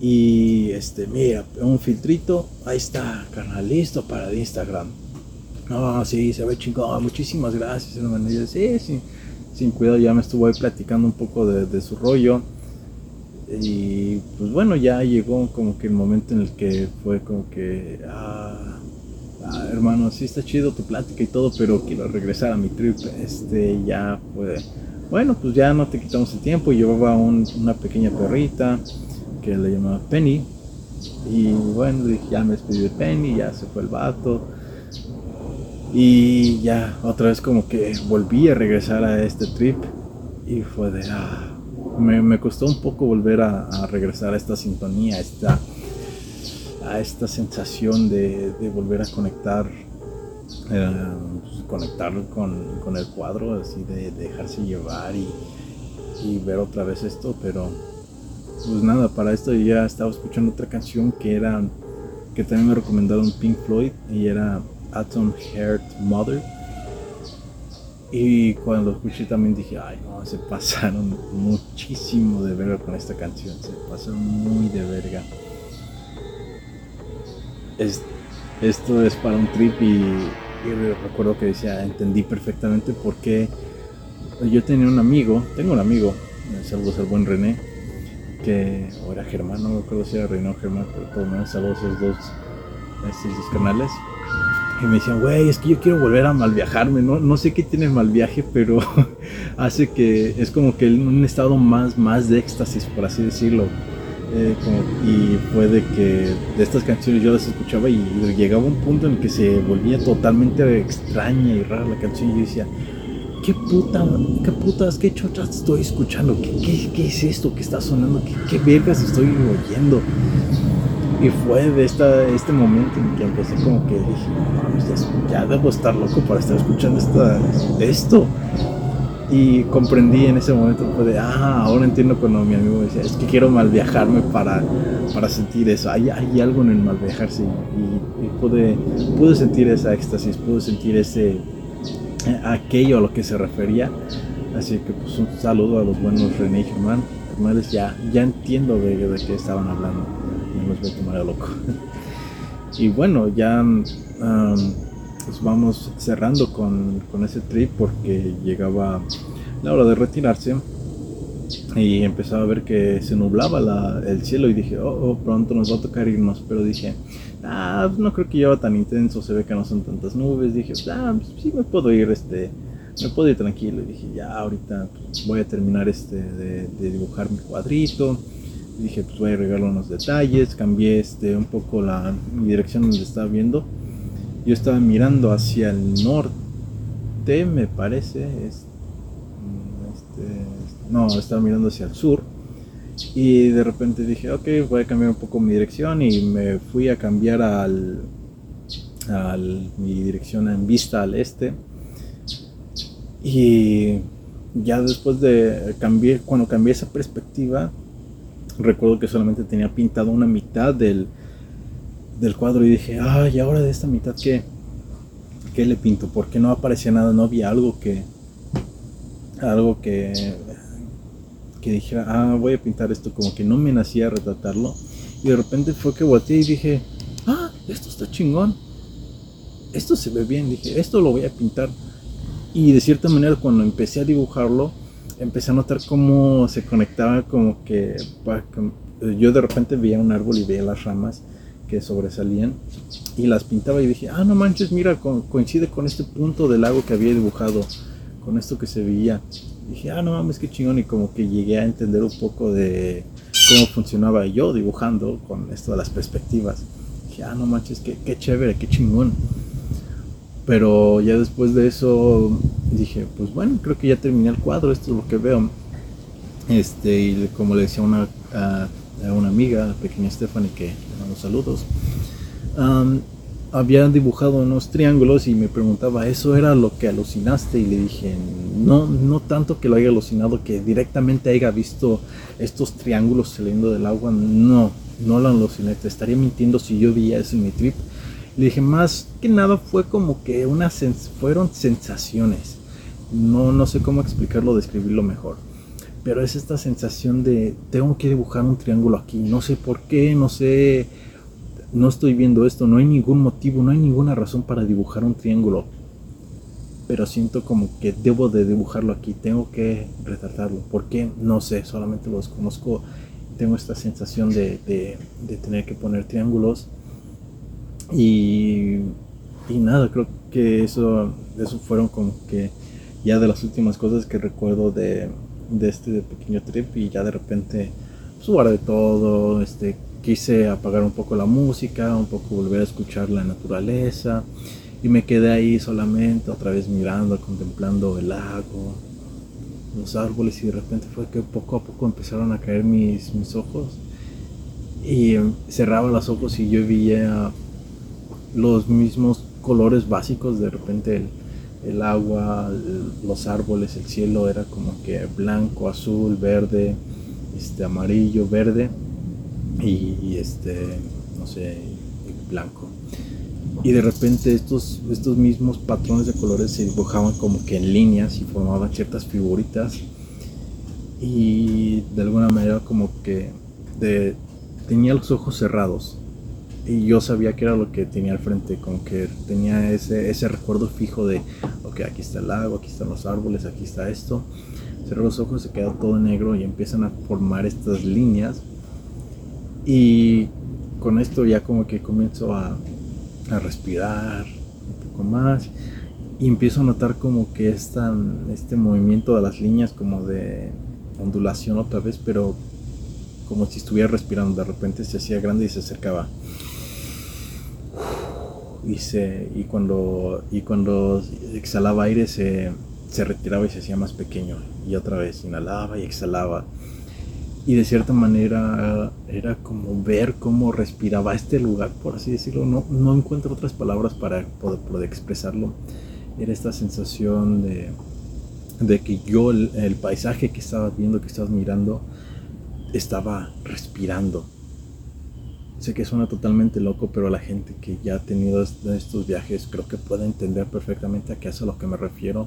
Y este, mira, un filtrito, ahí está, carnal, listo para Instagram. No, sí, se ve chingón, muchísimas gracias, hermano. Y sí, sí, sin cuidado ya me estuvo ahí platicando un poco de, su rollo. Y pues bueno, ya llegó como que el momento en el que fue como que, ah, ah, hermano, sí está chido tu plática y todo, pero quiero regresar a mi trip. Este, ya fue, bueno, pues ya no te quitamos el tiempo. Llevaba una pequeña perrita que le llamaba Penny. Y bueno, dije, ya me despedí de Penny, ya se fue el vato. Y ya, otra vez como que volví a regresar a este trip y fue de... Ah, me, costó un poco volver a, regresar a esta sintonía, a esta, a esta sensación de, volver a conectar, eh, conectar con, el cuadro, así de, dejarse llevar y, y ver otra vez esto, pero pues nada, para esto ya estaba escuchando otra canción que era, que también me recomendaron Pink Floyd y era Atom Heart Mother. Y cuando escuché también dije, ay no, se pasaron muchísimo de verga con esta canción, se pasaron muy de verga. esto es para un trip y, recuerdo que decía, entendí perfectamente por qué yo tenía un amigo, tengo un amigo, saludos al buen René, que, o era Germán, no me acuerdo si era René o Germán, pero por lo menos saludos a esos dos, a estos dos canales. Y me decían, güey, es que yo quiero volver a mal viajarme, no, no sé qué tiene el mal viaje, pero hace que es como que en un estado más, más de éxtasis, por así decirlo. Eh, y fue de que de estas canciones yo las escuchaba y llegaba un punto en que se volvía totalmente extraña y rara la canción y yo decía, ¿qué puta, qué putas, qué chochas estoy escuchando? ¿Qué, qué, qué es esto que está sonando? ¿Qué, qué vergas estoy oyendo? Y fue de esta, este momento en que empecé como que dije, ya, debo estar loco para estar escuchando esta, esto. Y comprendí en ese momento, fue de, ah, ahora entiendo cuando mi amigo me decía, es que quiero mal viajarme para, para sentir eso. Hay, hay algo en el mal viajarse y, pude, pude sentir esa éxtasis, pude sentir ese, aquello a lo que se refería. Así que pues un saludo a los buenos René y Germán. Hermanos, ya, ya entiendo de qué estaban hablando. No los voy a tomar a loco. y bueno, ya pues vamos cerrando con, con, ese trip porque llegaba la hora de retirarse y empezaba a ver que se nublaba la, el cielo y dije, oh, oh, pronto nos va a tocar irnos, pero dije, ah, no creo que lleva tan intenso, se ve que no son tantas nubes, dije, ah, pues sí me puedo ir, este, me puedo ir tranquilo, y dije, ya, ahorita pues, voy a terminar este, de dibujar mi cuadrito, dije, pues voy a regalar unos detalles, cambié este, un poco la dirección donde estaba viendo, yo estaba mirando hacia el norte, me parece. Este, no, estaba mirando hacia el sur. Y de repente dije, ok, voy a cambiar un poco mi dirección y me fui a cambiar al, al mi dirección en vista al este. Y ya después de cambiar, cuando cambié esa perspectiva, recuerdo que solamente tenía pintado una mitad del, del cuadro y dije, ay, ahora de esta mitad, ¿qué, ¿qué le pinto? Porque no aparecía nada, no había algo que, algo que, que dijera, ah, voy a pintar esto, como que no me nacía retratarlo. Y de repente fue que volteé y dije, ah, esto está chingón. Esto se ve bien, dije, esto lo voy a pintar. Y de cierta manera cuando empecé a dibujarlo, empecé a notar cómo se conectaba como que yo de repente veía un árbol y veía las ramas que sobresalían y las pintaba y dije, ah, no manches, mira, coincide con este punto del lago que había dibujado, con esto que se veía. dije, ah, no mames, qué chingón, y como que llegué a entender un poco de cómo funcionaba yo dibujando con esto de las perspectivas. dije, ah, no manches, qué, qué chévere, qué chingón. Pero ya después de eso dije, pues bueno, creo que ya terminé el cuadro, esto es lo que veo. Este, y como le decía una, a, una amiga, la pequeña Stephanie, que saludos, habían dibujado unos triángulos y me preguntaba, ¿eso era lo que alucinaste? Y le dije, no, no tanto que lo haya alucinado, que directamente haya visto estos triángulos saliendo del agua, no, no lo aluciné, te estaría mintiendo si yo veía eso en mi trip. Le dije, más que nada fue como que una fueron sensaciones. No, no sé cómo explicarlo, describirlo mejor pero es esta sensación de tengo que dibujar un triángulo aquí, no sé por qué, no sé, no estoy viendo esto, no hay ningún motivo, no hay ninguna razón para dibujar un triángulo, pero siento como que debo de dibujarlo aquí, tengo que retratarlo, ¿por qué? No sé, solamente los conozco, tengo esta sensación de, de, tener que poner triángulos y, y nada, creo que eso, eso fueron como que ya de las últimas cosas que recuerdo de de este pequeño trip y ya de repente pues de todo, este, quise apagar un poco la música, un poco volver a escuchar la naturaleza y me quedé ahí solamente otra vez mirando, contemplando el lago, los árboles y de repente fue que poco a poco empezaron a caer mis, mis ojos y cerraba los ojos y yo veía los mismos colores básicos de repente el, el agua, los árboles, el cielo era como que blanco, azul, verde, este amarillo, verde y, este no sé, blanco. Y de repente estos, estos mismos patrones de colores se dibujaban como que en líneas y formaban ciertas figuritas. Y de alguna manera como que tenía los ojos cerrados y yo sabía que era lo que tenía al frente, como que tenía ese, ese recuerdo fijo de, ok, aquí está el lago, aquí están los árboles, aquí está esto. Cierro los ojos, se queda todo negro y empiezan a formar estas líneas. Y con esto ya como que comienzo a, a respirar un poco más y empiezo a notar como que esta, este movimiento de las líneas como de ondulación otra vez, pero como si estuviera respirando, de repente se hacía grande y se acercaba. Y, se, y, cuando, y cuando exhalaba aire se, se retiraba y se hacía más pequeño. Y otra vez inhalaba y exhalaba. Y de cierta manera era como ver cómo respiraba este lugar, por así decirlo. No, no encuentro otras palabras para poder, expresarlo. Era esta sensación de, de que yo, el, el, paisaje que estaba viendo, que estaba mirando, estaba respirando. Sé que suena totalmente loco, pero la gente que ya ha tenido estos viajes creo que puede entender perfectamente a qué es a lo que me refiero.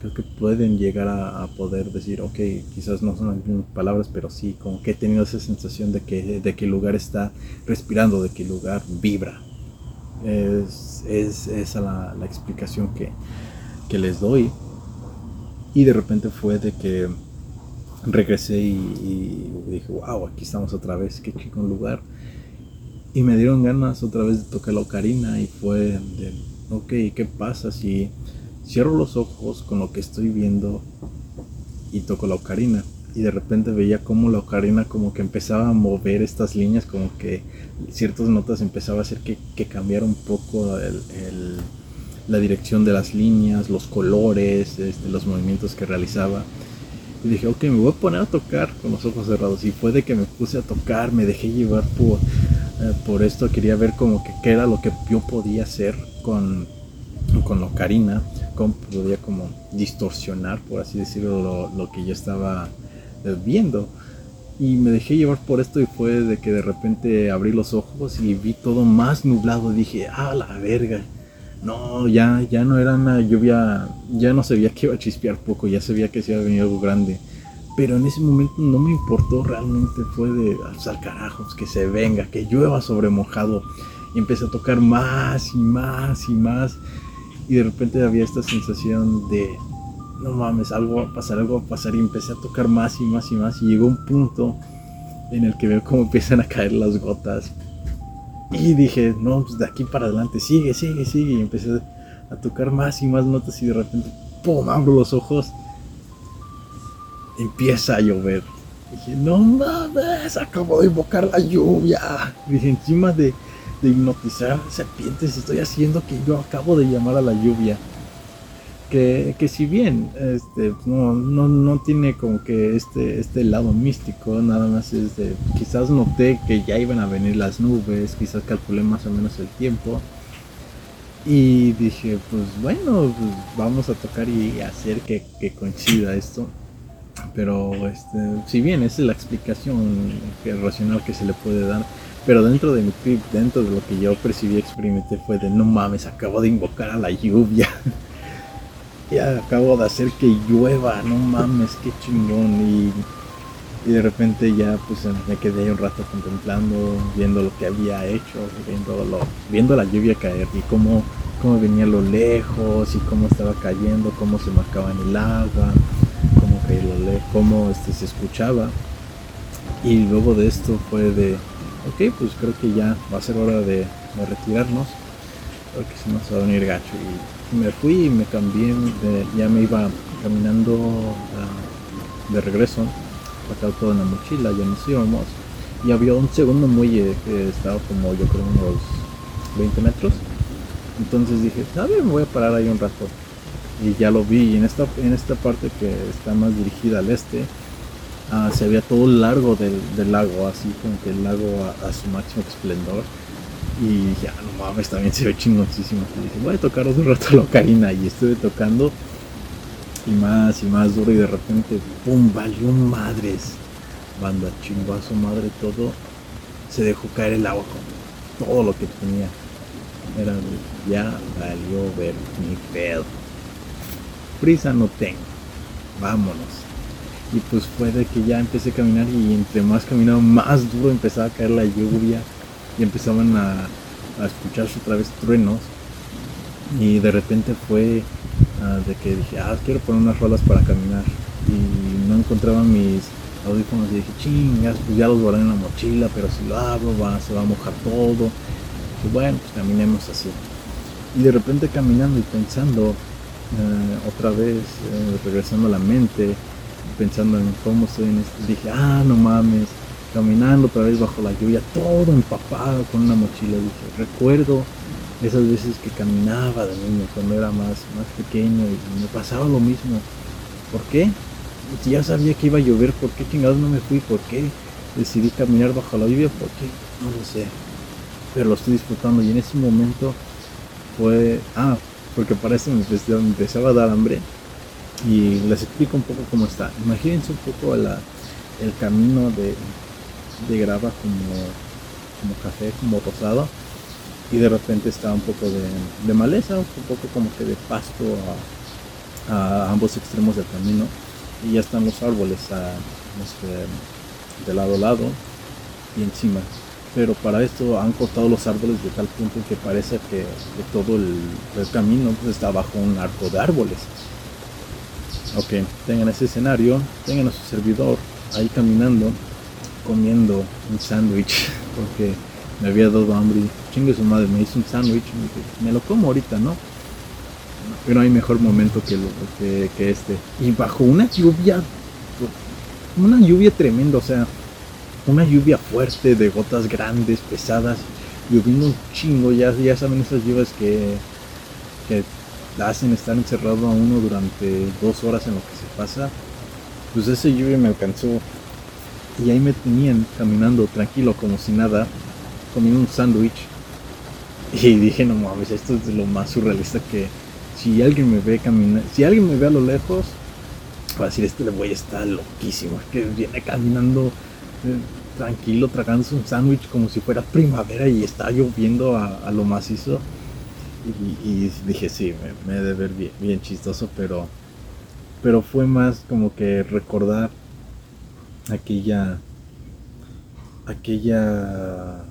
Creo que pueden llegar a, poder decir, ok, quizás no son las mismas palabras, pero sí, como que he tenido esa sensación de que, de que el lugar está respirando, de que el lugar vibra. Es, es esa la, la explicación que, que les doy. Y de repente fue de que regresé y, y, dije, wow, aquí estamos otra vez, qué chico lugar. Y me dieron ganas otra vez de tocar la ocarina y fue de, ok, ¿qué pasa si cierro los ojos con lo que estoy viendo y toco la ocarina? Y de repente veía como la ocarina como que empezaba a mover estas líneas, como que ciertas notas empezaba a hacer que, cambiara un poco el, el, la dirección de las líneas, los colores, este, los movimientos que realizaba. Y dije, ok, me voy a poner a tocar con los ojos cerrados. Y fue de que me puse a tocar, me dejé llevar por, eh, por esto. Quería ver como que qué era lo que yo podía hacer con, con la ocarina. Cómo podía como distorsionar, por así decirlo, lo, que yo estaba eh, viendo. Y me dejé llevar por esto y fue de que de repente abrí los ojos y vi todo más nublado. Dije, ah, la verga no, ya, ya no era una lluvia, ya no se veía que iba a chispear poco, ya se veía que se iba a venir algo grande. Pero en ese momento no me importó, realmente fue de al carajos, que se venga, que llueva sobre mojado. Y empecé a tocar más y más y más. Y de repente había esta sensación de, no mames, algo va a pasar, algo va a pasar. Y empecé a tocar más y más y más. Y llegó un punto en el que veo cómo empiezan a caer las gotas y dije, no, pues de aquí para adelante, sigue, sigue, sigue. Y empecé a tocar más y más notas y de repente, ¡pum! Abro los ojos. Empieza a llover. Dije, no mames, acabo de invocar la lluvia. Dije, encima de, hipnotizar serpientes, estoy haciendo que yo acabo de llamar a la lluvia. Que, que, si bien este, no, no, no, tiene como que este, este lado místico, nada más es de, quizás noté que ya iban a venir las nubes, quizás calculé más o menos el tiempo y dije, pues bueno, pues vamos a tocar y hacer que, que coincida esto. Pero este, si bien esa es la explicación racional que se le puede dar, pero dentro de mi trip, dentro de lo que yo percibí, experimenté fue de no mames, acabo de invocar a la lluvia. ya acabo de hacer que llueva, no mames, qué chingón. Y, y, de repente ya pues me quedé un rato contemplando, viendo lo que había hecho, viendo, lo, viendo la lluvia caer y cómo, cómo venía lo lejos y cómo estaba cayendo, cómo se marcaba en el agua, cómo, lo cómo este, se escuchaba. Y luego de esto fue de, ok, pues creo que ya va a ser hora de, de retirarnos, porque si no se va a venir gacho. Y, me fui y me cambié, ya me iba caminando uh, de regreso, acá todo en la mochila, ya nos íbamos, y había un segundo muelle que estaba como yo creo unos 20 metros, entonces dije, a ver, me voy a parar ahí un rato, y ya lo vi, y en esta, en esta parte que está más dirigida al este, uh, se veía todo el largo del, lago, así como que el lago a, su máximo esplendor, y ya, ah, no mames, también se ve chingoncísimo. Y dije, voy a tocar un rato la ocarina. Y estuve tocando y más y más duro. Y de repente, ¡pum! Valió madres. Banda, chingó su madre todo. Se dejó caer el agua con todo lo que tenía. Era, ya valió ver mi pedo. Prisa no tengo. Vámonos. Y pues fue de que ya empecé a caminar y entre más caminaba, más duro empezaba a caer la lluvia y empezaban a, a escucharse otra vez truenos y de repente fue ah, de que dije, ah, quiero poner unas rolas para caminar y no encontraba mis audífonos y dije, chingas, pues ya los guardé en la mochila, pero si lo abro va, se va a mojar todo. Y bueno, pues caminemos así. Y de repente caminando y pensando, otra vez, eh, regresando a la mente, pensando en cómo estoy en esto, dije, ah, no mames, caminando otra vez bajo la lluvia, todo empapado con una mochila. Dije, recuerdo esas veces que caminaba de niño cuando era más, más pequeño y me pasaba lo mismo. ¿Por qué? Ya sabía que iba a llover, ¿por qué chingados no me fui? ¿Por qué decidí caminar bajo la lluvia? ¿Por qué? No lo sé. Pero lo estoy disfrutando y en ese momento fue... Ah, porque para eso me empezaba a dar hambre. Y les explico un poco cómo está. Imagínense un poco el camino de, grava como, café, como rosado. Y de repente está un poco de, maleza, un poco como que de pasto a, ambos extremos del camino. Y ya están los árboles este, de lado a lado y encima. Pero para esto han cortado los árboles de tal punto que parece que, todo el, camino pues, está bajo un arco de árboles. Ok, tengan ese escenario, tengan a su servidor ahí caminando comiendo un sándwich porque me había dado hambre chingue su madre, me hizo un sándwich y me, lo como ahorita, ¿no? Pero hay mejor momento que, lo, que, este. Y bajo una lluvia, una lluvia tremenda, o sea, una lluvia fuerte de gotas grandes, pesadas, lloviendo un chingo, ya, ya saben esas lluvias que, que hacen estar encerrado a uno durante dos horas en lo que se pasa. Pues esa lluvia me alcanzó y ahí me tenían caminando tranquilo como si nada, comiendo un sándwich. Y dije, no mames, esto es lo más surrealista que si alguien me ve caminar, si alguien me ve a lo lejos, va a decir, este güey está loquísimo, que viene caminando tranquilo, tragándose un sándwich como si fuera primavera y está lloviendo a, lo macizo. Y, dije, sí, me, me de ver bien, chistoso, pero, pero fue más como que recordar aquella, aquella,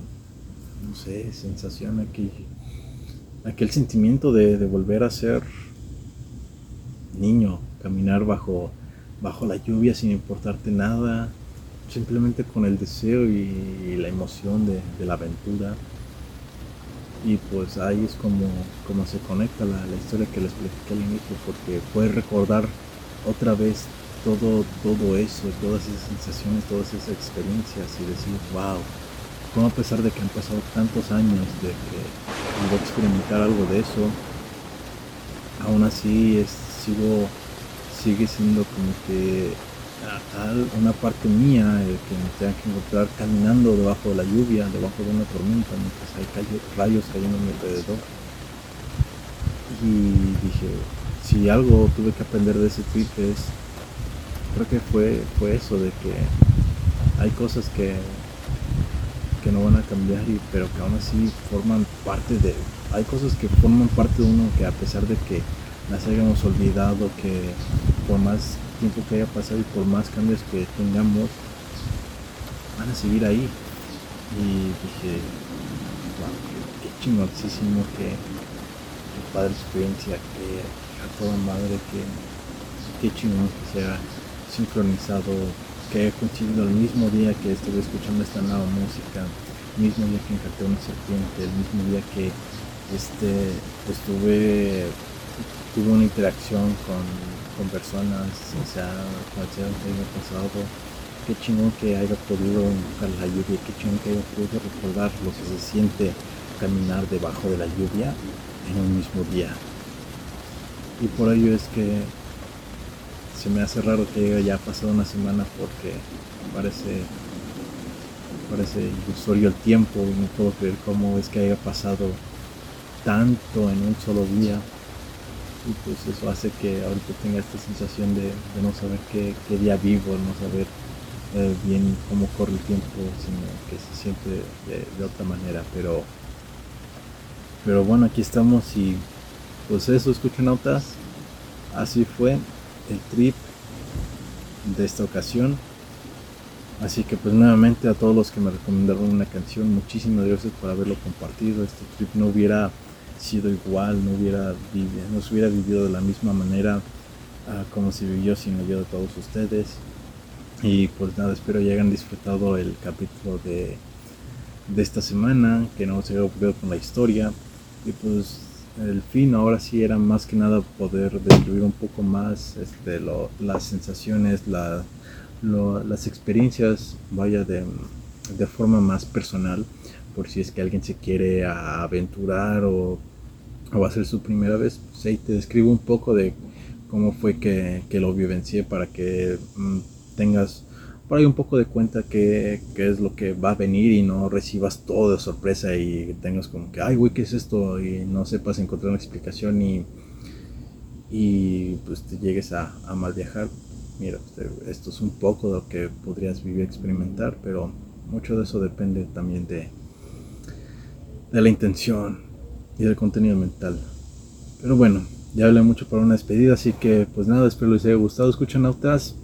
no sé, sensación, aquel, aquel sentimiento de, volver a ser niño, caminar bajo, bajo la lluvia sin importarte nada, simplemente con el deseo y, la emoción de, la aventura. Y pues ahí es como, como se conecta la, historia que les platiqué al inicio, porque puedes recordar otra vez todo, todo eso, todas esas sensaciones, todas esas experiencias y decir, wow, como a pesar de que han pasado tantos años de que experimentar algo de eso, aún así es, sigo, sigue siendo como que una parte mía el que me tenga que encontrar caminando debajo de la lluvia, debajo de una tormenta, mientras hay rayos cayendo a mi alrededor. Y dije, si algo tuve que aprender de ese trip es creo que fue, fue eso, de que hay cosas que, que no van a cambiar, y, pero que aún así forman parte de, hay cosas que forman parte de uno que a pesar de que las hayamos olvidado, que por más tiempo que haya pasado y por más cambios que tengamos, van a seguir ahí. Y dije, wow, qué, chingoncísimo, qué, padre experiencia, que a toda madre, que qué chingón que sea sincronizado, que he coincidido el mismo día que estuve escuchando esta nueva música, el mismo día que encanté una serpiente, el mismo día que este, estuve, tuve una interacción con, personas, o sea, sea que haya pasado, qué chingón que haya podido invocar la lluvia, qué chingón que haya podido recordar lo que se siente caminar debajo de la lluvia en un mismo día. Y por ello es que se me hace raro que haya pasado una semana porque parece parece ilusorio el tiempo y no puedo creer cómo es que haya pasado tanto en un solo día y pues eso hace que ahorita tenga esta sensación de, no saber qué, día vivo, no saber eh, bien cómo corre el tiempo, sino que se siente de, otra manera, pero pero bueno aquí estamos y pues eso escuchen notas así fue el trip de esta ocasión. Así que pues nuevamente a todos los que me recomendaron una canción, muchísimas gracias por haberlo compartido. Este trip no hubiera sido igual, no hubiera vivido, no se hubiera vivido de la misma manera ah, como se vivió sin ayuda de todos ustedes. Y pues nada, espero que hayan disfrutado el capítulo de, de esta semana, que no se haya ocurrido con la historia. Y pues el fin ahora sí era más que nada poder describir un poco más este, las sensaciones, la, las experiencias, vaya de, de, forma más personal, por si es que alguien se quiere aventurar o, o va a ser su primera vez, pues ahí te describo un poco de cómo fue que, que lo vivencié para que mm, tengas por ahí un poco de cuenta que, es lo que va a venir y no recibas todo de sorpresa y tengas como que, ay, güey, ¿qué es esto? Y no sepas encontrar una explicación y, y pues te llegues a, mal viajar. Mira, esto es un poco de lo que podrías vivir, experimentar, pero mucho de eso depende también de, de la intención y del contenido mental. Pero bueno, ya hablé mucho para una despedida, así que pues nada, espero les haya gustado. Escuchan Nautas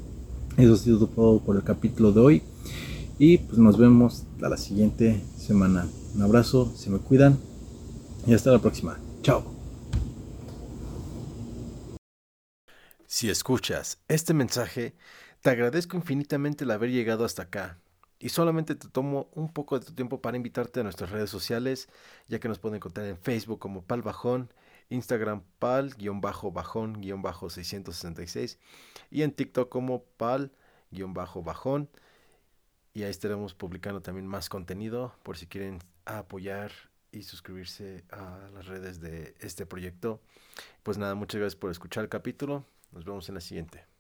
eso ha sido todo por el capítulo de hoy. Y pues nos vemos a la siguiente semana. Un abrazo, se me cuidan y hasta la próxima. Chao. Si escuchas este mensaje, te agradezco infinitamente el haber llegado hasta acá. Y solamente te tomo un poco de tu tiempo para invitarte a nuestras redes sociales, ya que nos pueden encontrar en Facebook como Pal Bajón, Instagram pal-bajón-666 y en TikTok como pal-bajón. Y ahí estaremos publicando también más contenido por si quieren apoyar y suscribirse a las redes de este proyecto. Pues nada, muchas gracias por escuchar el capítulo. Nos vemos en la siguiente.